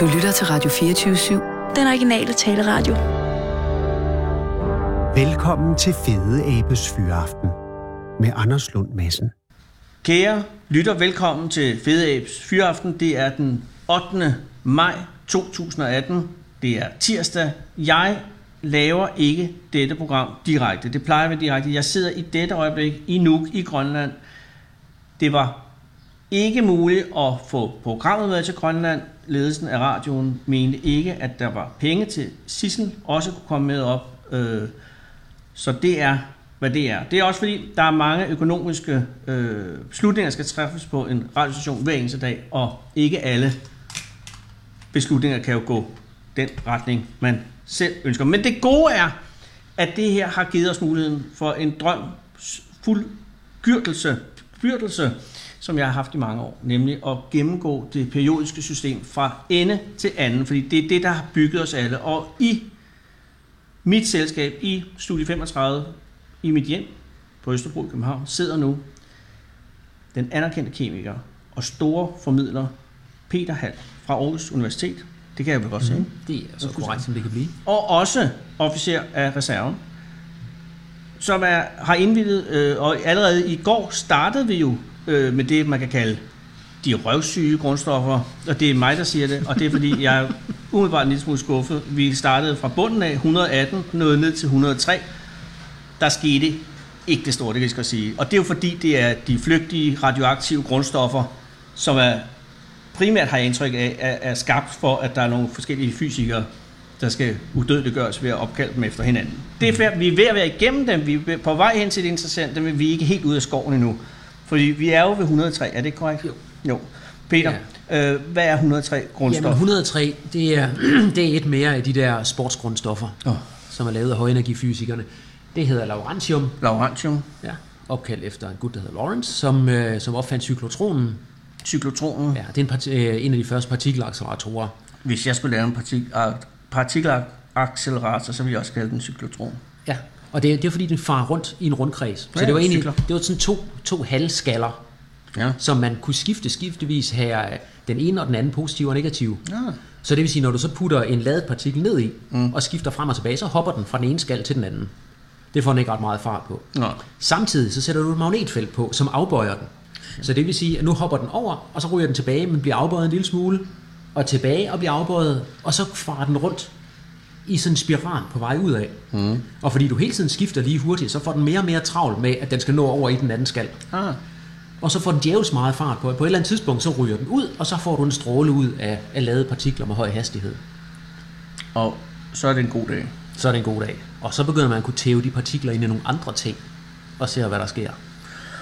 Du lytter til Radio 24-7. Den originale taleradio. Velkommen til Fede Abes Fyraften med Anders Lund Madsen. Kære lytter, velkommen til Fede Abes Fyraften. Det er den 8. maj 2018. Det er tirsdag. Jeg laver ikke dette program direkte. Det plejer være direkte. Jeg sidder i dette øjeblik i Nuuk i Grønland. Det var ikke muligt at få programmet med til Grønland. Ledelsen af radioen mente ikke, at der var penge til Sissel også kunne komme med op. Øh, Så det er, hvad det er. Det er også fordi, der er mange økonomiske øh, beslutninger, der skal træffes på en radiostation hver eneste dag, og ikke alle beslutninger kan jo gå den retning, man selv ønsker. Men det gode er, at det her har givet os muligheden for en drøm fuld gyrdelse, byrdelse, som jeg har haft i mange år, nemlig at gennemgå det periodiske system fra ende til anden, fordi det er det, der har bygget os alle. Og i mit selskab, i Studie 35, i mit hjem på Østerbro i København, sidder nu den anerkendte kemiker og store formidler Peter Hall fra Aarhus Universitet. Det kan jeg vel godt sige. Mm-hmm. Det er så korrekt, som det kan blive. Og også officer af reserven, som er, har indvidet, øh, og allerede i går startede vi jo øh, med det, man kan kalde de røvsyge grundstoffer, og det er mig, der siger det, og det er fordi, jeg er umiddelbart en lille smule skuffet. Vi startede fra bunden af 118, nåede ned til 103. Der skete ikke det store, det kan jeg sige. Og det er jo fordi, det er de flygtige radioaktive grundstoffer, som er primært har jeg indtryk af, er, er skabt for, at der er nogle forskellige fysikere, der skal udødeliggøres ved at opkalde dem efter hinanden. Det er fair. Vi er ved at være igennem dem. Vi er på vej hen til det interessante, men vi er ikke helt ude af skoven endnu. Fordi vi er jo ved 103, er det korrekt? Jo. Jo. Peter, ja. øh, hvad er 103 grundstof? Jamen 103, det er, det er et mere af de der sportsgrundstoffer, Åh. som er lavet af højenergifysikerne. Det hedder laurentium, Laurentium, ja, opkaldt efter en gut, der hedder Lawrence, som, øh, som opfandt cyklotronen. cyklotronen. Ja, det er en, parti- øh, en af de første partikelacceleratorer. Hvis jeg skulle lave en partik- partikelaccelerator, så ville jeg også kalde den cyklotron. Ja, og det, er- det er fordi, den farer rundt i en rundkreds. Så Ja, det var egentlig cykler. det var sådan to, to halvskaller, Ja. som man kunne skifte skiftevis have den ene og den anden positive og negative. ja. Så det vil sige, når du så putter en ladet partikel ned i, mm. og skifter frem og tilbage, så hopper den fra den ene skal til den anden. Det får den ikke ret meget fart på. Nå. Samtidig så sætter du et magnetfelt på, som afbøjer den. Så det vil sige, at nu hopper den over, og så ryger den tilbage, men bliver afbøjet en lille smule, og tilbage og bliver afbøjet, og så farer den rundt i sådan en spiral på vej ud af. Mm. Og fordi du hele tiden skifter lige hurtigt, så får den mere og mere travlt med, at den skal nå over i den anden skal. Ah. Og så får den djævels meget fart på. På et eller andet tidspunkt, så ryger den ud, og så får du en stråle ud af, af ladede partikler med høj hastighed. Og så er det en god dag. Så er det en god dag. Og så begynder man at kunne tæve de partikler ind i nogle andre ting, og se, hvad der sker.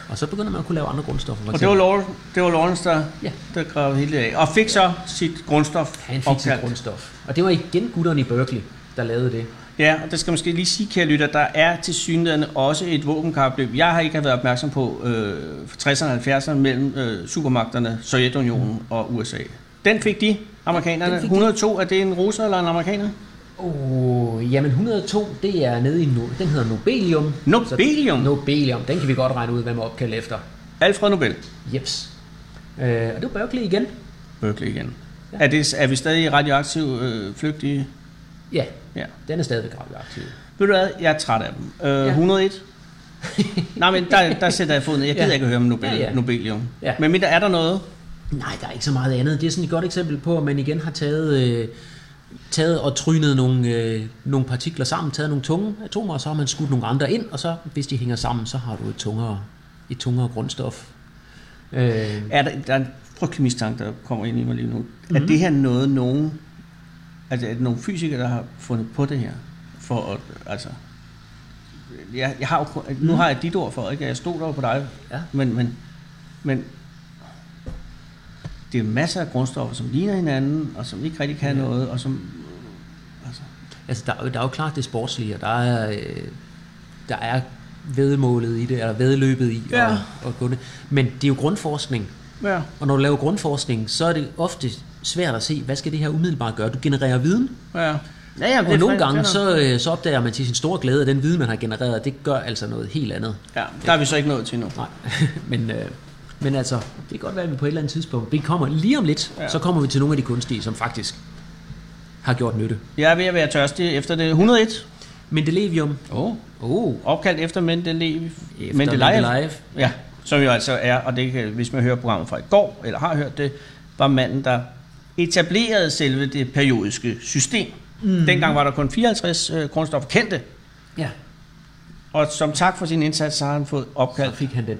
Og så begynder man at kunne lave andre grundstoffer. for Og det var. Lawrence, det var Lawrence, der, Ja. der gravede hele det af. Og fik så sit grundstof Han fik sit opkaldt. grundstof. Og det var igen gutterne i Berkeley, der lavede det. Ja, og det skal måske lige sige, kære lytter, der er til synligheden også et våbenkapløb. Jeg har ikke været opmærksom på øh, for 60'erne og 70'erne mellem øh, supermagterne, Sovjetunionen mm. og USA. Den fik de, amerikanerne. Fik de. 102, er det en russer eller en amerikaner? Oh, jamen 102, det er nede i, no, den hedder Nobelium. Nobelium? Så, Nobelium, den kan vi godt regne ud, hvad man opkaldt efter. Alfred Nobel. Jeps. Øh, og det var Berkeley igen. Berkeley igen. Ja. Er, det, er vi stadig radioaktive øh, flygtige? Ja, Ja. den er stadigvæk radioaktiv. Ved du hvad, jeg er træt af dem. Øh, Ja. 101? Nej, men der, der sætter jeg foden ned. Jeg gider Ja. ikke at høre om Nobel, Ja, ja. Nobelium. Ja. Men mindre er der noget? Nej, der er ikke så meget andet. Det er sådan et godt eksempel på, at man igen har taget, øh, taget og trynet nogle, øh, nogle partikler sammen, taget nogle tunge atomer, og så har man skudt nogle andre ind, og så, hvis de hænger sammen, så har du et tungere, et tungere grundstof. Øh, Er der, der er en frygtelig mistanke, der kommer ind i mig lige nu. Mm-hmm. Mhm. Er det her noget, nogen... Altså, er det nogle fysikere, der har fundet på det her? For at, altså... Jeg, jeg har jo, nu har jeg dit ord for, ikke? Jeg stod der på dig. Ja. Men, men, men det er masser af grundstoffer, som ligner hinanden, og som ikke rigtig kan ja. noget, og som... Altså, altså, der, er der er jo klart det sportslige, og der er, øh, der er vedmålet i det, eller vedløbet i Ja. at gå det. Men det er jo grundforskning, ja. og når du laver grundforskning, så er det ofte svært at se, hvad skal det her umiddelbart gøre? Du genererer viden, Ja, ja, ja og nogle gange så, øh, så opdager man til sin store glæde, at den viden, man har genereret, det gør altså noget helt andet. Ja, der er vi så ikke nået til nu. Nej, men, øh, men altså, det kan godt være, at vi på et eller andet tidspunkt, vi kommer lige om lidt, ja. Så kommer vi til nogle af de kunstige, som faktisk har gjort nytte. Jeg er ved at være tørstig efter det 101. Mendelevium. Oh. Oh, Opkaldt efter Mendeleev. efter Mendeleev. Mendeleev. Ja, som jo altså er, og det kan, hvis man hører programmet fra i går, eller har hørt det, var manden, der etablerede selve det periodiske system. Mm. Dengang var der kun 54 øh, grundstoffer kendte, Ja, og som tak for sin indsats, så har han fået så opkaldt. fik han den.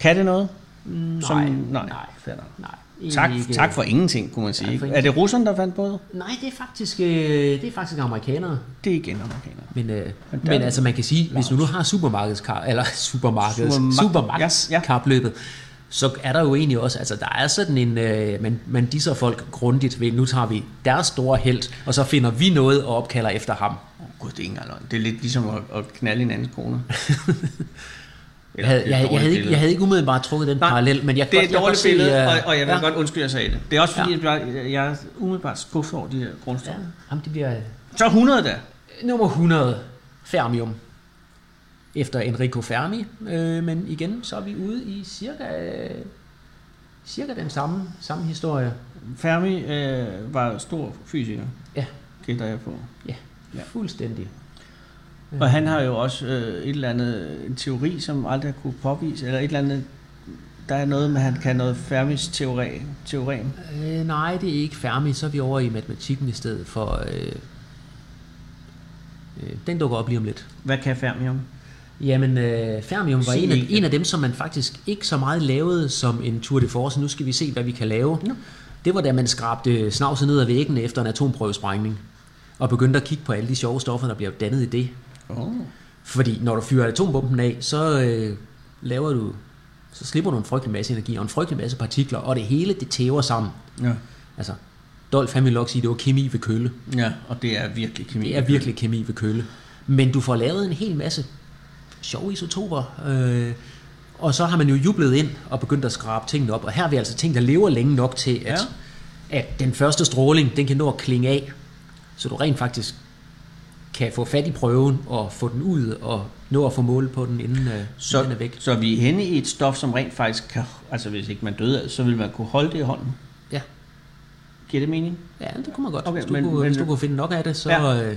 Kan det noget? Nej, Som- nej, nej. nej, nej. Tak, Ikke- tak for ingenting, kunne man sige. Ikke? Er det russerne, der fandt på det? Nej, det er faktisk, øh, det er faktisk amerikanere. Det er igen amerikanere. Men, øh, Men altså man kan sige, hvis du nu har supermarkedskar, eller supermarkeds, Superma- supermarkeds Ja, ja. Så er der jo egentlig også, altså der er sådan en, øh, man, man disser folk grundigt ved, nu tager vi deres store held, og så finder vi noget og opkalder efter ham. Oh, Gud, det er ikke engang. Det er lidt ligesom at, at knalde en anden kone. Jeg havde, jeg, jeg, havde ikke, jeg havde ikke umiddelbart trukket den Nej, parallel, men jeg det er godt- et dårligt godt se, billede, øh, og, og jeg vil ja, godt undskylde, at jeg sagde det. Det er også fordi, Ja. jeg, jeg er umiddelbart skuffet over de her grundstoffer. Ja. jamen, det bliver Så 100 da. nummer 100, Fermium. Efter Enrico Fermi, øh, men igen, så er vi ude i cirka, cirka den samme, samme historie. Fermi øh, var stor fysiker, Ja, gætter jeg på. ja, Ja. fuldstændig. Og han har jo også øh, et eller andet, en teori, som aldrig kunne påvise, eller et eller andet, der er noget med, han kan noget Fermis teori, teorem. Øh, nej, det er ikke Fermi, så er vi over i matematikken i stedet for... Øh, øh, den dukker op lige om lidt. Hvad kan Fermium? Jamen, øh, Fermium var en af, en af dem, som man faktisk ikke så meget lavede som en Tour de Force. Nu skal vi se, hvad vi kan lave. Nå. Det var da man skrabte snavset ned ad væggen efter en atomprøvesprængning. Og begyndte at kigge på alle de sjove stoffer, der bliver dannet i det. Oh. Fordi når du fyrer atombomben af, så øh, laver du, så slipper du en frygtelig masse energi og en frygtelig masse partikler, og det hele det tæver sammen. Ja. Altså, Dolph han ville nok sige, at det var kemi ved køle. ja, og det er virkelig kemi. Det er virkelig kemi ved køle. Men du får lavet en hel masse sjove isotoper, øh, og så har man jo jublet ind og begyndt at skrabe tingene op. Og her er vi altså ting, der lever længe nok til, at, Ja. at den første stråling, den kan nå at klinge af, så du rent faktisk kan få fat i prøven og få den ud og nå at få mål på den, inden, øh, Så, inden den er væk. så vi er henne i et stof, som rent faktisk kan, altså hvis ikke man døde, af så ville man kunne holde det i hånden. Ja. Giver det mening? Ja, det kunne man godt. Okay, hvis, du men- kunne, men- hvis du kunne finde nok af det, så... Ja. Øh,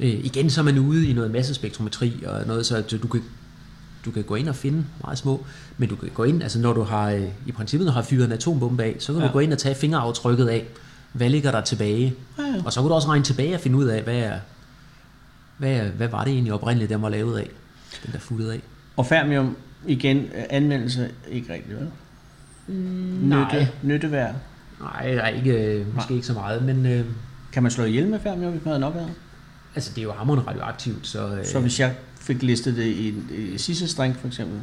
øh, igen, så er man ude i noget massespektrometri og noget, så du kan, du kan gå ind og finde meget små, men du kan gå ind, altså når du har, øh, i princippet når du har fyret en atombombe af, så kan ja. Du gå ind og tage fingeraftrykket af, hvad ligger der tilbage, Ja, ja. og så kan du også regne tilbage og finde ud af, hvad, er, hvad, er, hvad var det egentlig oprindeligt, den var lavet af, den der futtet af. Og fermium, igen, anvendelse ikke rigtigt, vel? nej. Nytte, nytteværd. Nej, nej ikke, øh, måske ikke så meget, men øh, Kan man slå ihjel med fermium, hvis man havde nok af? Altså, det er jo hammerende radioaktivt, så... Øh, Så hvis jeg fik listet det i, i sidste streng, for eksempel.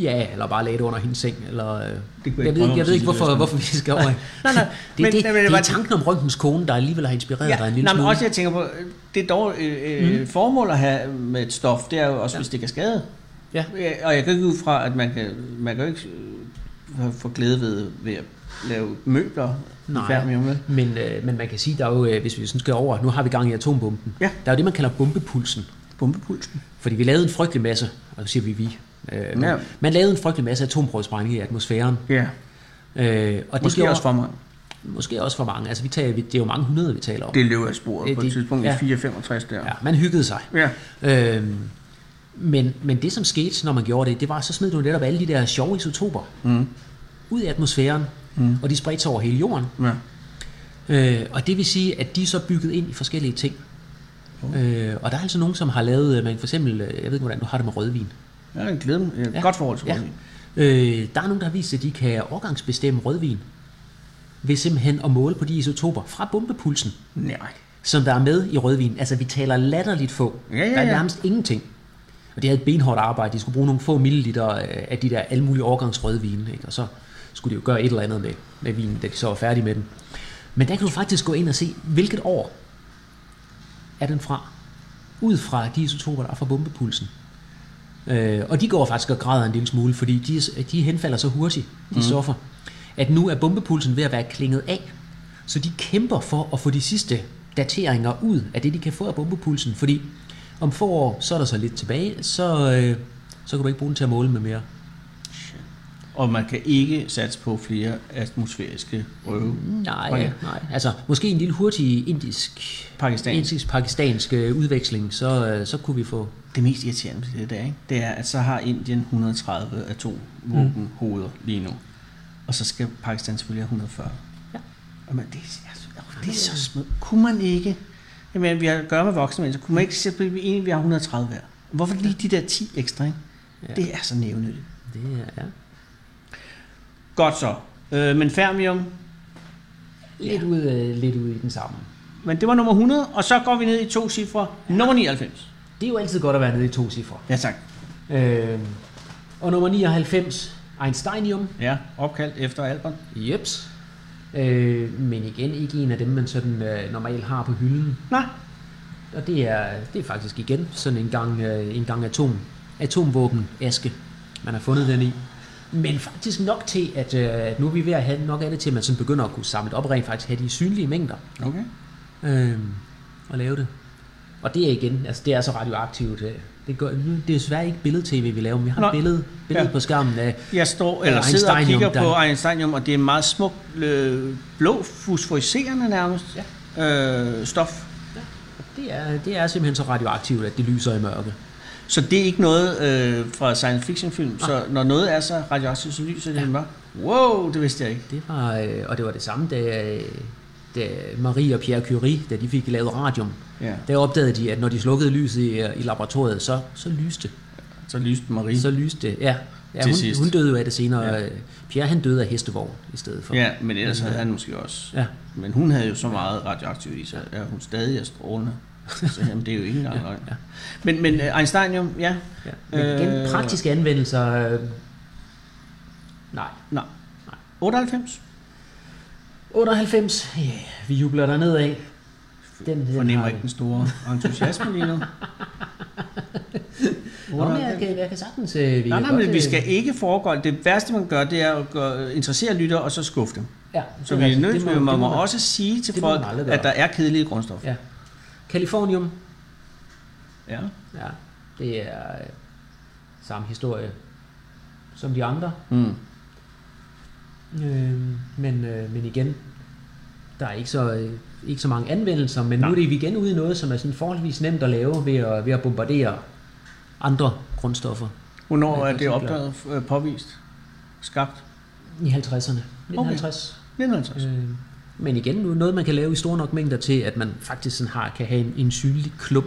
Ja, eller bare lagde det under hendes seng, eller... øh, kunne jeg, jeg ved, jeg ved ikke, hvorfor, hvorfor vi skal over. Nej, nej, det, men- det, det, men- men det var- er tanken om Røntgens kone, der alligevel har inspireret dig en lille nej, men smule. også jeg tænker på, øh, det er dog øh, mm. formål at have med et stof, det er jo også, ja. hvis det kan skade. Ja. Ja, Og jeg kan ikke ud fra, at man kan, man kan jo ikke øh, få glæde ved, ved at lave møbler Nej. fermium, vel? Men, øh, men man kan sige, der er jo, øh, hvis vi sådan skal over, nu har vi gang i atombomben. Ja. Der er jo det, man kalder bombepulsen. Bombepulsen. Fordi vi lavede en frygtelig masse, og så siger vi vi. Øh, Ja. Man lavede en frygtelig masse atomprøvesprængning i atmosfæren. Ja, Øh, og det måske gjorde, også for mig. Måske også for mange. Altså, vi taler, vi- det er jo mange hundrede, vi taler om. Det løber af sporet på et tidspunkt ja. i 465 der. Ja, man hyggede sig. ja. Øhm, men, men det, som skete, når man gjorde det, det var, så smed du netop alle de der sjove isotoper Mm. Ud i atmosfæren, mm. og de spredte sig over hele jorden. ja. Øh, og det vil sige, at de er så bygget ind i forskellige ting. Øh, og der er altså nogen, som har lavet, øh, man for eksempel, øh, jeg ved ikke, hvordan du har det med rødvin. Ja, jeg glæder mig. Ja. Ja. Godt forhold til Ja. rødvin. Øh, der er nogen, der har vist, at de kan årgangsbestemme rødvin ved simpelthen at måle på de isotoper fra bombepulsen, Nej. som der er med i rødvin. Altså, vi taler latterligt få. Ja, ja, Der er ja. nærmest ingenting. Og det havde et benhårdt arbejde. De skulle bruge nogle få milliliter øh, af de der alle mulige årgangsrødvin, ikke? og så skulle de jo gøre et eller andet med, med vinen, da de så var færdige med den. Men der kan du faktisk gå ind og se, hvilket år er den fra. Ud fra de isotoper, der er fra bombepulsen. Øh, og de går faktisk og græder en lille smule, fordi de, de henfalder så hurtigt, de mm. stoffer, at nu er bombepulsen ved at være klinget af. Så de kæmper for at få de sidste dateringer ud af det, de kan få af bombepulsen. Fordi om få år, så er der så lidt tilbage, så, øh, så kan du ikke bruge den til at måle med mere. Og man kan ikke satse på flere atmosfæriske prøve. Nej, Okay. nej. Altså, måske en lille hurtig indisk, Pakistan. indisk-pakistansk øh, udveksling, så, øh, så kunne vi få... Det mest irriterende ved det der, ikke? det er, at så har Indien 130 atomvåbenhoveder lige nu. Og så skal Pakistan selvfølgelig have 140. Ja. Og man, det, er, altså, det er så smukt. Kunne man ikke... Jamen, vi har at gøre med voksne mennesker. Kunne man ikke sætte, at vi har 130 hver? Hvorfor lige de der 10 ekstra, ikke? Ja. Det er så nævnyttigt. Det er, ja. Godt så. Øh, men Fermium, Lidt, ud, øh, lidt ud i den samme. men det var nummer 100, og så går vi ned i to cifre. Nummer 99. Det er jo altid godt at være nede i to cifre. Ja, tak. Øh, og nummer 99, Einsteinium. Ja, opkaldt efter Albert. Jeps. Øh, men igen ikke en af dem, man sådan øh, normalt har på hylden. Nej. Og det er, det er faktisk igen sådan en gang, øh, en gang atom, atomvåben aske, man har fundet den i. Men faktisk nok til, at, øh, at nu er vi ved at have nok af det til, at man sådan begynder at kunne samle det op og rent faktisk have de synlige mængder Okay. øh, og lave det. Og det er igen, altså det er så radioaktivt. øh, Det, gør, det er desværre ikke billede-tv, vi laver, men vi har Nå. et billede, billede Ja. på skærmen af, Jeg står, eller sidder og kigger på der- Einsteinium, og det er meget smukt øh, blå, fosforiserende nærmest øh, stof. det er, det er simpelthen så radioaktivt, at det lyser i mørke. Så det er ikke noget øh, fra science fiction film. Så når noget er så radioaktivt, så lyser det ja. mørkt. Wow, det vidste jeg ikke. Det var, øh, og det var det samme, da, da Marie og Pierre Curie, da de fik lavet radium, Ja. der opdagede de, at når de slukkede lyset i, i laboratoriet, så, så lyste Så lyste Marie. Så lyste det, ja. ja Til hun, sidst. hun døde jo af det senere. Ja. Ja. Pierre han døde af hestevogn i stedet for. Ja, men ellers havde han måske også. Ja. Men hun havde jo så meget radioaktivt i sig, at hun stadig er strålende. Så jamen, det er jo ikke engang løgn. ja. Men, men øh, Einsteinium, ja. ja. Men igen, Øh. praktiske anvendelser... Øh, nej. Nej. 98. 98, ja, vi jubler der nedad. Den, den Fornemmer ikke den store entusiasme lige nu. Nå, men jeg kan, jeg kan sagtens... Øh, vi Nej, nej, godt, men vi øh, skal ikke foregå. Det værste, man gør, det er at gøre, interessere lytter og så skuffe dem. Ja, Så vi er nødt til, man må det man- også sige til folk, at der er kedelige grundstoffer. Ja. Californium, Ja. ja, det er øh, samme historie som de andre. Mm. Øh, men, øh, men igen, der er ikke så, øh, ikke så mange anvendelser, men Nej. nu er det vi igen ude i noget, som er sådan forholdsvis nemt at lave ved at, ved at bombardere andre grundstoffer Hvornår er det opdaget, øh, påvist, skabt? i 50'erne. 1950. 1950. Øh, men igen, nu er noget, man kan lave i store nok mængder til, at man faktisk sådan har, kan have en, en synlig klub.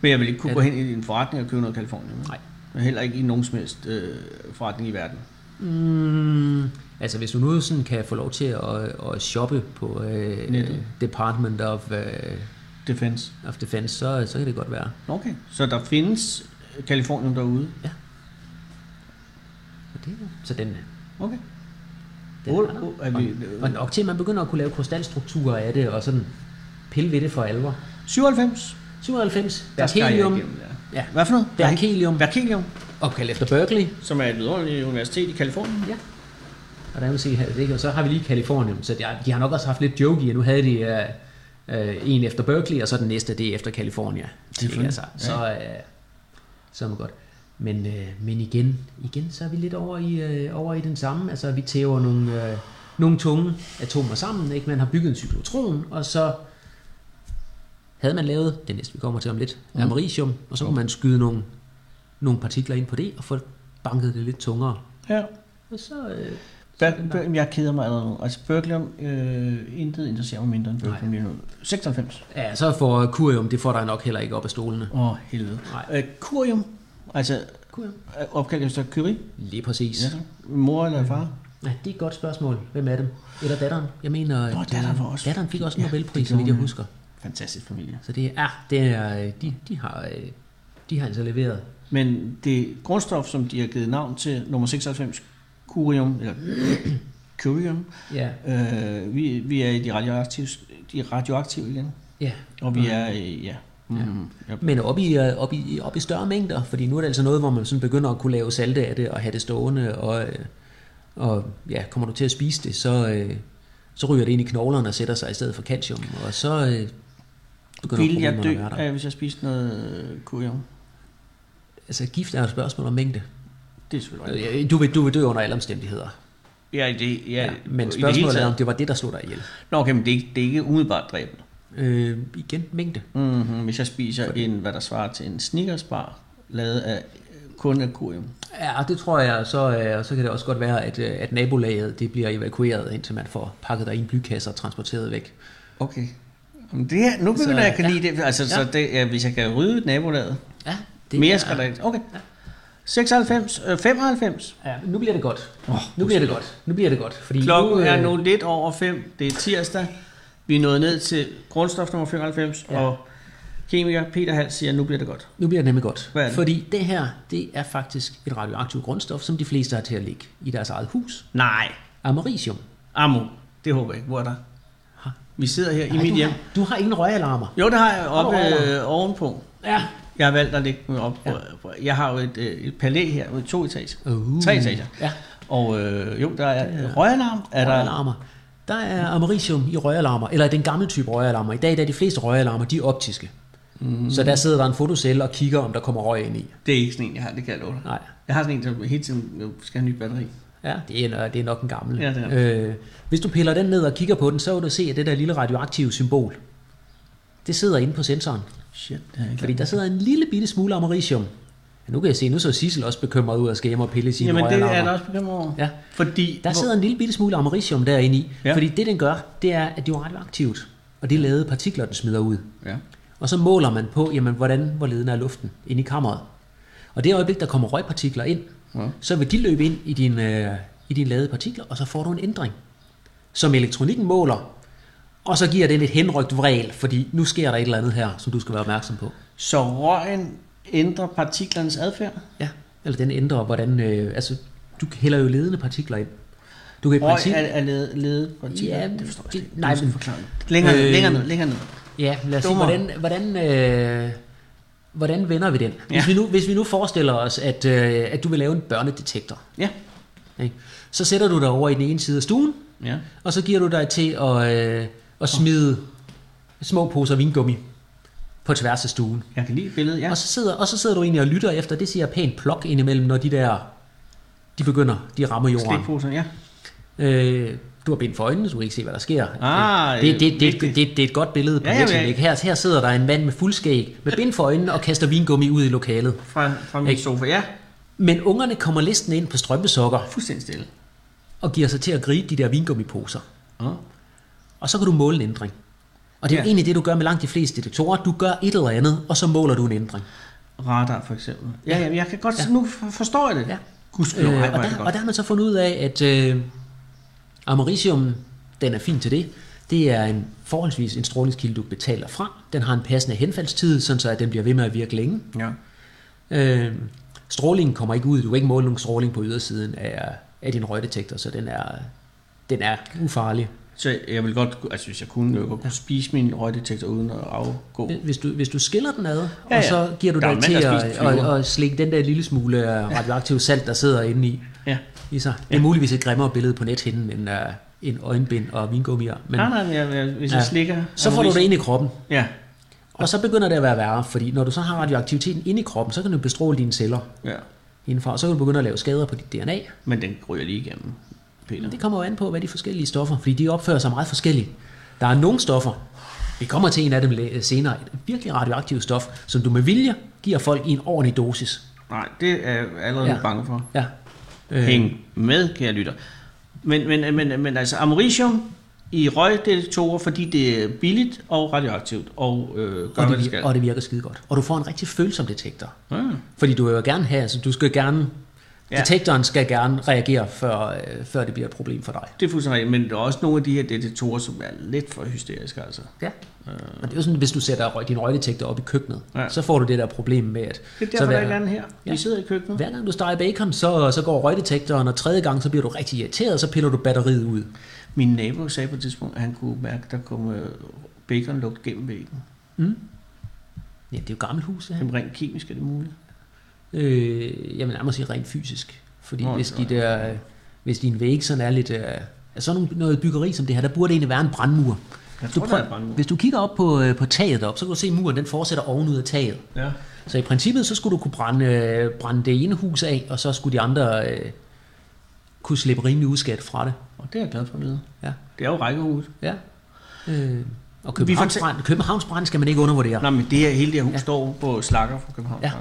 Men jeg vil ikke kunne gå hen i en forretning og købe noget Kalifornien. Nej. Men Heller ikke i nogen som helst øh, forretning i verden. Mm, altså hvis du nu sådan kan få lov til at, at shoppe på øh, Nettet. Department of, øh, Defense. of Defense, så, så kan det godt være. Okay. Så der findes Kalifornien derude. Og det, så den, Okay. Hvor- er der. er vi- og, og nok til, at man begynder at kunne lave krystalstrukturer af det, og sådan pille ved det for alvor. 97. 97, Der jeg Berkelium, igennem, ja. Ja. Hvad for noget? Berkelium, Berkelium, opkaldt efter Berkeley. som er et vidunderligt universitet i Kalifornien. Ja. Og der kan man se ikke? og så har vi lige Kalifornien, så de har, de har nok også haft lidt joke i, at nu havde de uh, uh, en efter Berkeley, og så den næste, det er efter California. Selvfølgelig. Ikke? Altså, så, uh, så er man godt. Men, uh, men igen, igen, så er vi lidt over i, uh, over i den samme. Altså, vi tæver nogle, uh, nogle tunge atomer sammen. Ikke? Man har bygget en cyklotron, og så havde man lavet, det næste vi kommer til om lidt, Mm. americium, og så kunne man skyde nogle, nogle partikler ind på det, og få banket det lidt tungere. Ja. Og så, øh, Ber- Ber- jeg keder mig allerede nu. Altså Berkelium, øh, intet interesserer mig mindre end Berkelium lige nu. 96. Ja, så får Curium, det får dig nok heller ikke op af stolene. Åh, oh, helvede. Nej. Øh, Curium, altså øh, opkaldt efter Curie. Lige præcis. Ja. Mor eller far? Ja, det er et godt spørgsmål. Hvem er dem? Eller datteren? Jeg mener, Nå, datteren øh, var også- datteren fik også en Ja, Nobelpris, vidt jeg husker. Fantastisk familie. Så det er, det er øh, de, de, har, de har altså leveret. Men det grundstof, som de har givet navn til, nummer 96, Curium, eller Curium, Ja, øh, vi, vi er i de radioaktive, de radioaktive igen. ja. Og vi er ja. Mm, ja. Men op i, øh, op, i, op i større mængder, fordi nu er det altså noget, hvor man sådan begynder at kunne lave salte af det, og have det stående, og, øh, og ja, kommer du til at spise det, så, øh, så ryger det ind i knoglerne og sætter sig i stedet for calcium, og så begynder Vil jeg dø, af, hvis jeg spiste noget Curium? Altså gift er et spørgsmål om mængde. det er selvfølgelig Du vil, du vil dø under alle omstændigheder. Ja, det, ja, Ja, men spørgsmålet er, om det var det, der slog dig ihjel. Nå, okay, men det er, ikke- det er ikke umiddelbart dræbende. Øh, igen, mængde. Mm-hmm. Hvis jeg spiser en, hvad der svarer til en Snickersbar, lavet af øh, kun af kurium. Ja, det tror jeg, så, øh, så kan det også godt være, at, øh, at nabolaget det bliver evakueret, indtil man får pakket der i en blykasse og transporteret væk. Okay. Men det her, nu begynder Så, jeg kan ja. lide det. Altså, ja. så det, ja, hvis jeg kan rydde nabolaget, Ja, det mere skal der ikke. Okay. 96, øh, 95. Ja, nu bliver det godt. Oh, nu bliver det godt. Nu bliver det godt. Fordi Klokken nu, er øh, nu lidt over 5. Det er tirsdag. Vi er nået ned til grundstof nummer 95, ja. Og kemiker Peter Hals siger, at nu bliver det godt. Nu bliver det nemlig godt. Hvad det? Fordi det her, det er faktisk et radioaktivt grundstof, som de fleste har til at ligge i deres eget hus. Nej. Americium. Amo. Det håber jeg ikke. Hvor er der? Ha. Vi sidder her i Nej, mit du hjem. Har, du har ingen røgalarmer. Jo, det har jeg oppe Har øh, ovenpå. Ja. Jeg har valgt at lægge dem op. Ja. Jeg har jo et, øh, et palæ her med to etager. Uh. Tre etager. Ja. Og øh, jo, der er røgalarm. Er Røgalarmer. Der er americium i røgalarmer, eller den gamle type røgalarmer. I dag der er de fleste røgalarmer, de er optiske. Mm. Så der sidder der en fotocelle og kigger, om der kommer røg ind i. det er ikke sådan en, jeg har, det kan jeg love dig. Nej. Jeg har sådan en, som hele tiden øh, skal have nyt batteri. Ja, det er, det er nok en gammel. Ja, det er øh, hvis du piller den ned og kigger på den, så vil du se, at det der lille radioaktive symbol, det sidder inde på sensoren. Shit, det jeg ikke Fordi der sidder en lille bitte smule americium. Nu kan jeg se, nu så Sissel også bekymret ud af skal hjem og pille sine Jamen, det er der også bekymret over. Ja. Fordi, Der sidder en lille bitte smule americium derinde i. Ja. Fordi det, den gør, det er, at det er radioaktivt. Og det er lavede partikler, den smider ud. Ja. Og så måler man på, jamen, hvordan, hvor ledende er luften inde i kammeret. Og det øjeblik, der kommer røgpartikler ind, Ja. så vil de løbe ind i dine, øh, i dine lavede partikler, og så får du en ændring, som elektronikken måler. Og så giver den et henrygt vræl, fordi nu sker der et eller andet her, som du skal være opmærksom på. Så røgen ændrer partiklernes adfærd? Ja, eller den ændrer, hvordan... Øh, altså, du hælder jo ledende partikler ind. Du kan i princip... er, er ledet, ledet partikler? Ja, det forstår jeg ikke. nej, men-. Længere ned, Øh, længere ned, længere ned. Ja, lad os Dummere. hvordan, hvordan, øh, hvordan vender vi den? Hvis, Ja. vi nu, hvis vi nu forestiller os, at, øh, at du vil lave en børnedetektor, Ja. ikke? så sætter du dig over i den ene side af stuen, Ja. og så giver du dig til at, øh, at smide små poser vingummi på tværs af stuen. Jeg kan lide billedet, ja. Og, så sidder, og så sidder du egentlig og lytter efter, det siger pænt plok indimellem, når de der, de begynder, de rammer jorden. Slikposer, ja. Øh, du har bind for øjnene, så du kan ikke se, hvad der sker. Ah, det, det, det, det, vigtigt. det, det er et godt billede på Ja, ja. ikke? Her, her sidder der en mand med fuldskæg, med bind for øjnene og kaster vingummi ud i lokalet. Fra, fra min Ikke? sofa, ja. Men ungerne kommer listen ind på strømpesokker Fuldstændig stille. og giver sig til at gribe de der vingummiposer. Ja. Og så kan du måle en ændring. Og det er jo Ja. egentlig det, du gør med langt de fleste detektorer. Du gør et eller andet, og så måler du en ændring. Radar for eksempel. Ja, ja, jeg kan godt, Ja. nu for- forstår jeg det. Ja. Gudskelov, Øh, og, er der, godt. og der har man så fundet ud af, at øh, americium, den er fin til det. Det er en forholdsvis en strålingskilde, du betaler fra. Den har en passende henfaldstid, sådan så at den bliver ved med at virke længe. Ja. Øh, strålingen kommer ikke ud. Du kan ikke måle nogen stråling på ydersiden af, af din røgdetektor, så den er, den er ufarlig. Så jeg vil godt, altså hvis jeg kunne, jeg godt kunne spise min røgdetektor uden at afgå. Hvis du, hvis du skiller den ad, Ja, ja, ja. og så giver du er dig til at, at, at slikke den der lille smule radioaktiv salt, der sidder inde i, Ja. i sig. Det er muligvis et grimmere billede på nethinden end uh, en øjenbind og vingummier. Men Nej, nej, men jeg, hvis jeg Ja. slikker... så får du det ind i kroppen, Ja, og så begynder det at være værre, fordi når du så har radioaktiviteten inde i kroppen, så kan du bestråle dine celler ja. indenfor, og så kan du begynde at lave skader på dit DNA. Men den ryger lige igennem, Peter. Det kommer jo an på, hvad de forskellige stoffer, fordi de opfører sig meget forskelligt. Der er nogle stoffer, vi kommer til en af dem senere, et virkelig radioaktivt stof, som du med vilje giver folk i en ordentlig dosis. Nej, det er jeg allerede Ja. bange for. Ja. Øh, Hæng med, kære lytter. Men, men, men, men altså americium i røgdetektorer, fordi det er billigt og radioaktivt, og øh, gør, og, hvad det det virker, skal. og det virker skide godt. Og du får en rigtig følsom detektor. Ja. Fordi du vil jo gerne have, altså du skal gerne, Ja. ja. detektoren skal gerne reagere, før, øh, før det bliver et problem for dig. Det er fuldstændig rigtigt, men der er også nogle af de her detektorer, som er lidt for hysteriske, altså. Ja. Og det er jo sådan, hvis du sætter din røgdetektor op i køkkenet, Ja. ja. så får du det der problem med, at Det er så derfor, der hver, er ikke andet her. Ja. Vi sidder i køkkenet. hver gang du steger bacon, så, så går røgdetektoren, og tredje gang, så bliver du rigtig irriteret, og så piller du batteriet ud. Min nabo sagde på et tidspunkt, at han kunne mærke, at der kom øh, baconlugt gennem væggen. Ja, det er jo gammelt hus, her. Jamen rent kemisk er det muligt. Øh, jamen, jeg må sige rent fysisk. Fordi Nå, hvis, nej. de der, hvis din væg sådan er lidt... Øh, sådan noget byggeri som det her, der burde egentlig være en brandmur. Jeg Du tror, der prøv, brandmur. hvis du kigger op på, øh, på taget op, så kan du se, at muren den fortsætter ovenud af taget. Ja. Så i princippet, så skulle du kunne brænde, øh, brænde det ene hus af, og så skulle de andre øh, kunne slippe rimelig udskat fra det. Og det er jeg glad for at vide. Ja. Det er jo rækkehuset. Ja. Øh, og Vi Københavns fortæ- brand, Københavns brand skal man ikke undervurdere. Nå, men det her, hele det her hus Ja. står på slakker fra København. Ja.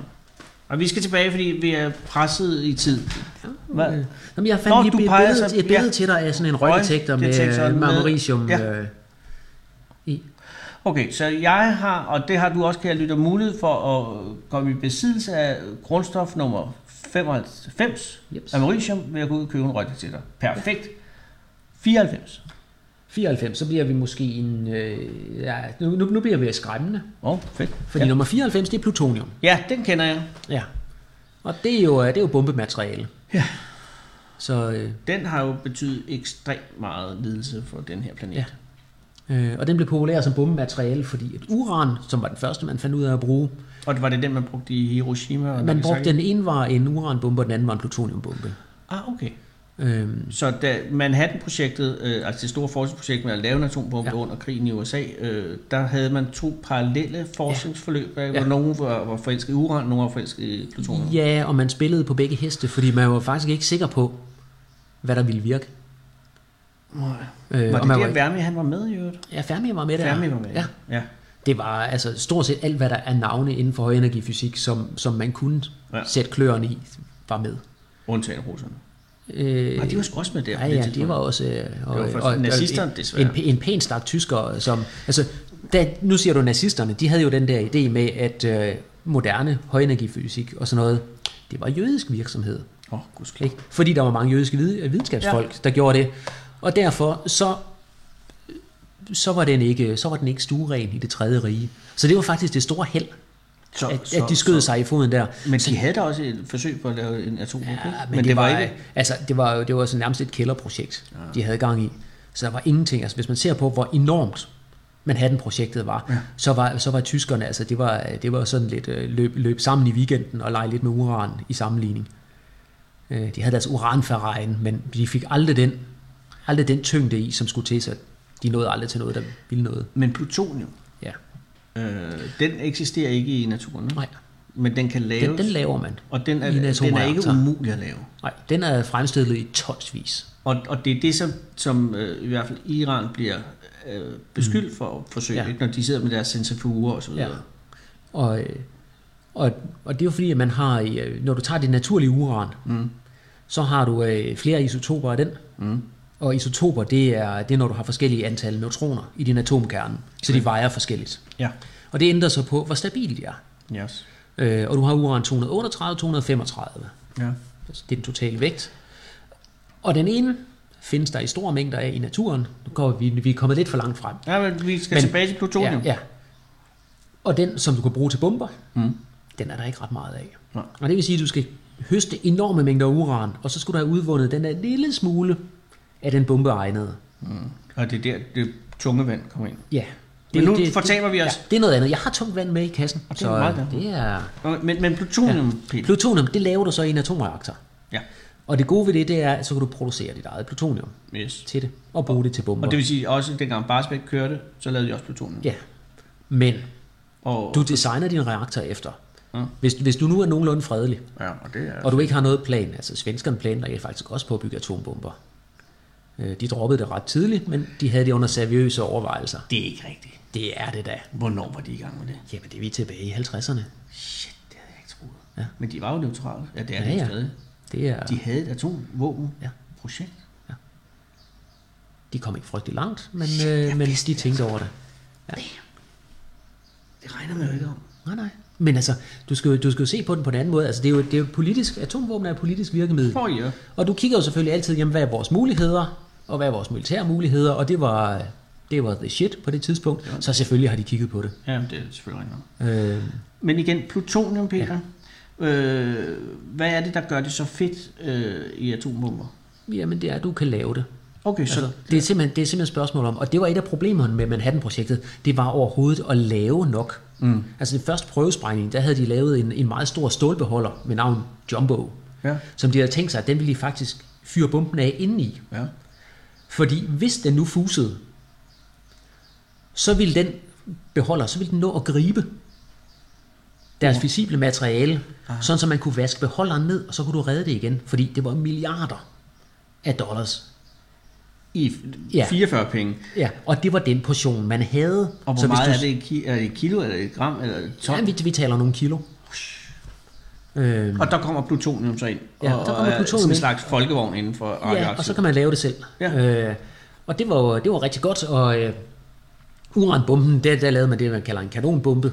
Og vi skal tilbage, fordi vi er presset i tid. Hvad? Øh, Jamen, jeg fandt Nå, lige du peger billede, så- et billede ja. til dig af sådan en røgdetektor med, Røgdetektor med americium ja. øh, i. Okay, så jeg har, og det har du også, kære lytter, mulighed for at komme i besiddelse af grundstof nummer 95, Jeps. americium, ved at gå ud og købe en røgdetektor. Perfekt. 94. 94, så bliver vi måske en... Øh, ja, nu, nu, bliver vi skræmmende. Åh, oh, fedt. Fordi ja. nummer 94, det er plutonium. ja, den kender jeg. Ja. Og det er jo, øh, det er jo bombemateriale. Ja. Så, øh, Den har jo betydet ekstremt meget lidelse for den her planet. Ja. øh, og den blev populær som bombemateriale, fordi et uran, som var den første, man fandt ud af at bruge, Og det var det den, man brugte i Hiroshima? Og man Nagasaki? brugte den ene var en uranbombe, og den anden var en plutoniumbombe. Ah, okay. Øhm, Så da Manhattan-projektet, øh, altså det store forskningsprojekt med at lave en atombombe Ja. under krigen i USA, øh, der havde man to parallelle forskningsforløb, ja. hvor Ja. nogen var, var forelsket i uran, nogen var forelsket i plutonium. ja, og man spillede på begge heste, fordi man var faktisk ikke sikker på, hvad der ville virke. Nej. Øh, Var det der ikke- Vermi, han var med i øvrigt? Ja, Fermi var med der. Fermi var med. Ja. ja. Det var altså stort set alt, hvad der er navne inden for højenergifysik, som, som man kunne. Ja. sætte kløerne i, var med. Undtagen russerne. Øh, Nej, de var sgu også med der. Ja, ja, det tidspunkt. var også... øh, Og, Det var for nazisterne, en, desværre. en, en pæn stak tyskere, som... Altså, da, nu siger du nazisterne, de havde jo den der idé med, at øh, moderne højenergifysik og sådan noget, det var jødisk virksomhed. Åh, oh. Ikke? Fordi der var mange jødiske vid- videnskabsfolk, ja. der gjorde det. Og derfor så, så, var den ikke, så var den ikke stueren i det tredje rige. Så det var faktisk det store held, Så, at, at de skød sig i foden der. Men de havde da også et forsøg på at lave en atombombe, Ja, men, men det, det var, ikke... Altså, det var jo det var sådan nærmest et kælderprojekt, ja. de havde gang i. Så der var ingenting. Altså, hvis man ser på, hvor enormt Manhattan-projektet var, ja. så, var, så var tyskerne, altså det var, det var sådan lidt øh, løb, løb sammen i weekenden og lege lidt med uran i sammenligning. Øh, De havde deres uranferrejen, men de fik aldrig den, aldrig den tyngde i, som skulle til, så de nåede aldrig til noget, der ville noget. Men plutonium, Ja. Øh, den eksisterer ikke i naturen, Nej, men den kan laves. den, den laver man. Og den er, den er ikke umulig at lave. Nej, den er fremstillet i tonsvis. Og, og det er det, som, som øh, i hvert fald Iran bliver øh, beskyldt for at forsøge, Ja. ikke? når de sidder med deres centrifuger og så videre. Ja. Og, øh, og, og det er jo fordi, at man har, øh, når du tager det naturlige uran, mm. så har du øh, flere isotoper af den. Mm. Og isotoper, det er, det er, når du har forskellige antal neutroner i din atomkerne, så de vejer forskelligt. Ja. Og det ændrer sig på, hvor stabile de er. Yes. Øh, og du har uran 238 235. Ja. Altså, det er den totale vægt. Og den ene findes der i store mængder af i naturen. Nu går vi, vi er kommet lidt for langt frem. ja, men vi skal Men- men, tilbage til plutonium. Ja, ja. Og den, som du kan bruge til bomber, mm. den er der ikke ret meget af. Nej. Og det vil sige, at du skal høste enorme mængder uran, og så skulle du have udvundet den der lille smule af den bombe egnede. Og det er der, det tunge vand kommer ind. Ja. Men nu fortaber vi os. Ja, det er noget andet. Jeg har tungt vand med i kassen. Og det er meget godt. det er... Men, men plutonium, ja. Plutonium, det laver du så i en atomreaktor. ja. Og det gode ved det, det er, at så kan du producere dit eget plutonium Yes. til det, og bruge det til bomber. Og det vil sige, også dengang Barsbæk kørte, så lavede de også plutonium. Ja. Men Og, du designer din reaktor efter. Ja. Hvis, hvis du nu er nogenlunde fredelig, ja, og det er... Og du ikke har noget plan. Altså svenskerne planlagde faktisk også på at bygge atombomber. Øh, De droppede det ret tidligt, men de havde det under seriøse overvejelser. Det er ikke rigtigt. Det er det da. Hvornår var de i gang med det? Jamen, det er vi tilbage i 50'erne. Shit, det havde jeg ikke troet. Ja. Men de var jo neutrale. Ja, det er Ja, det ja. stadig. Det er, De havde et atomvåben Ja. projekt. de kom ikke frygtelig langt, men, øh, men de tænkte over det. Det regner man jo ikke om. Nej, nej. Men altså, du skal, jo- du skal jo se på den på en anden måde. Altså, det er jo, det er jo politisk, atomvåben er et politisk virkemiddel. For ja. Og du kigger jo selvfølgelig altid, jamen, hvad er vores muligheder, og hvad er vores militære muligheder, og det var, det var the shit på det tidspunkt. Så selvfølgelig har de kigget på det. Ja, det er selvfølgelig rigtigt. Øh, Men igen, plutonium, Peter. Ja. Øh, hvad er det, der gør det så fedt øh, i atombomber? jamen, det er, at du kan lave det. Okay, så... Altså, det, er simpelthen, det er simpelthen et spørgsmål om, og det var et af problemerne med Manhattan-projektet, det var overhovedet at lave nok. Mm. Altså den første prøvesprængning, der havde de lavet en, en meget stor stålbeholder med navn Jumbo, Ja. som de havde tænkt sig, at den ville de faktisk fyre bomben af indeni. Ja. Fordi hvis den nu fusede, så ville den beholder, så ville den nå at gribe deres fissible materiale, sådan så man kunne vaske beholderen ned, og så kunne du redde det igen, fordi det var milliarder af dollars. I Ja. 44 penge. Ja, og det var den portion, man havde. Og hvor så meget du, er det i er det i kilo, eller i gram, eller i ton? Ja, vi, vi taler nogle kilo. Øhm, Og der kommer plutonium så ind, Ja, og, der kommer og er plutonium sådan en ind. slags folkevogn inden for ja, og så kan man lave det selv. Ja. Øh, og det var, det var rigtig godt, og øh, uranbomben, der, der lavede man det, man kalder en kanonbombe,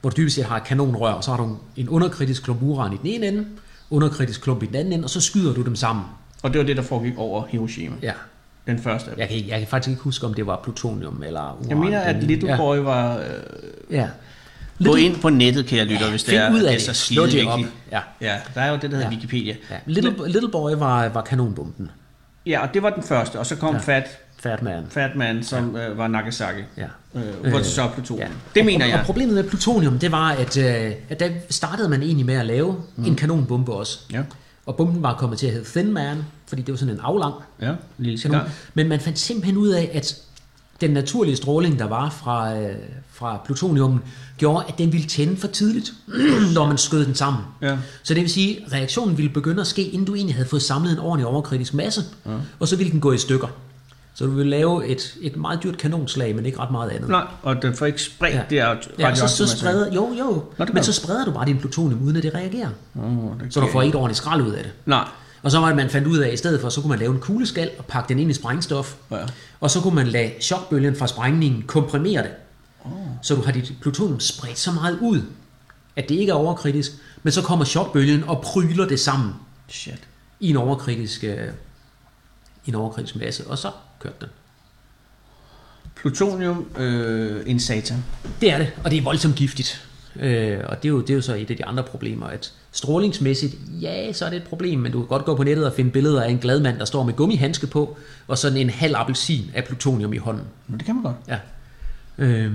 hvor du dybest set har et kanonrør, og så har du en underkritisk klump uran i den ene ende, underkritisk klump i den anden ende, og så skyder du dem sammen. Og det var det, der foregik over Hiroshima. Ja. Den første af dem. Jeg kan, jeg kan faktisk ikke huske, om det var plutonium eller uran. Jeg mener, at Little ja, Boy var... Øh, Ja. Gå Little- ind på nettet, kære lytter, hvis det er, ud af det det. så op. Ja. Ja, der er jo det, der hedder Ja. Wikipedia. Ja. Little, Little Boy var, var kanonbomben. Ja, og det var den første, og så kom Ja. Fat, Fat man. Fat Man, som øh, var Nagasaki. Ja. Øh, hvor det så plutonium. Ja. Det mener og, jeg. Og problemet med plutonium, det var, at, øh, at der startede man egentlig med at lave mm. en kanonbombe også. Ja, Og bomben var kommet til at hedde Thin Man, fordi det var sådan en aflang ja, lille kanon. Men man fandt simpelthen ud af, at den naturlige stråling, der var fra, øh, fra plutonium, gjorde, at den ville tænde for tidligt, når man skød den sammen. Ja. Så det vil sige, at reaktionen ville begynde at ske, inden du egentlig havde fået samlet en ordentlig overkritisk masse, ja. og så ville den gå i stykker. Så du ville lave et, et meget dyrt kanonslag, men ikke ret meget andet. Nej, og den får ikke spredt Ja. det er Ja, så, så spreder, jo, jo, gør men så spreder du bare din plutonium, uden at det reagerer. Oh, det Så du får ikke et ordentligt skrald ud af det. Nej, Og så var det, man fandt ud af, at i stedet for, så kunne man lave en kugleskal og pakke den ind i sprængstof. Ja. Og så kunne man lade chokbølgen fra sprængningen komprimere det. Oh. Så du har dit plutonium spredt så meget ud, at det ikke er overkritisk, men så kommer chokbølgen og pryler det sammen shit. i en overkritisk, øh, en overkritisk masse, og så kørte den. Plutonium, øh, en satan. Det er det, og det er voldsomt giftigt. Øh, og det er, jo, det er jo så et af de andre problemer, at strålingsmæssigt, ja, så er det et problem, men du kan godt gå på nettet og finde billeder af en glad mand, der står med gummihandske på, og sådan en halv appelsin af plutonium i hånden. Men det kan man godt. Ja. Øh,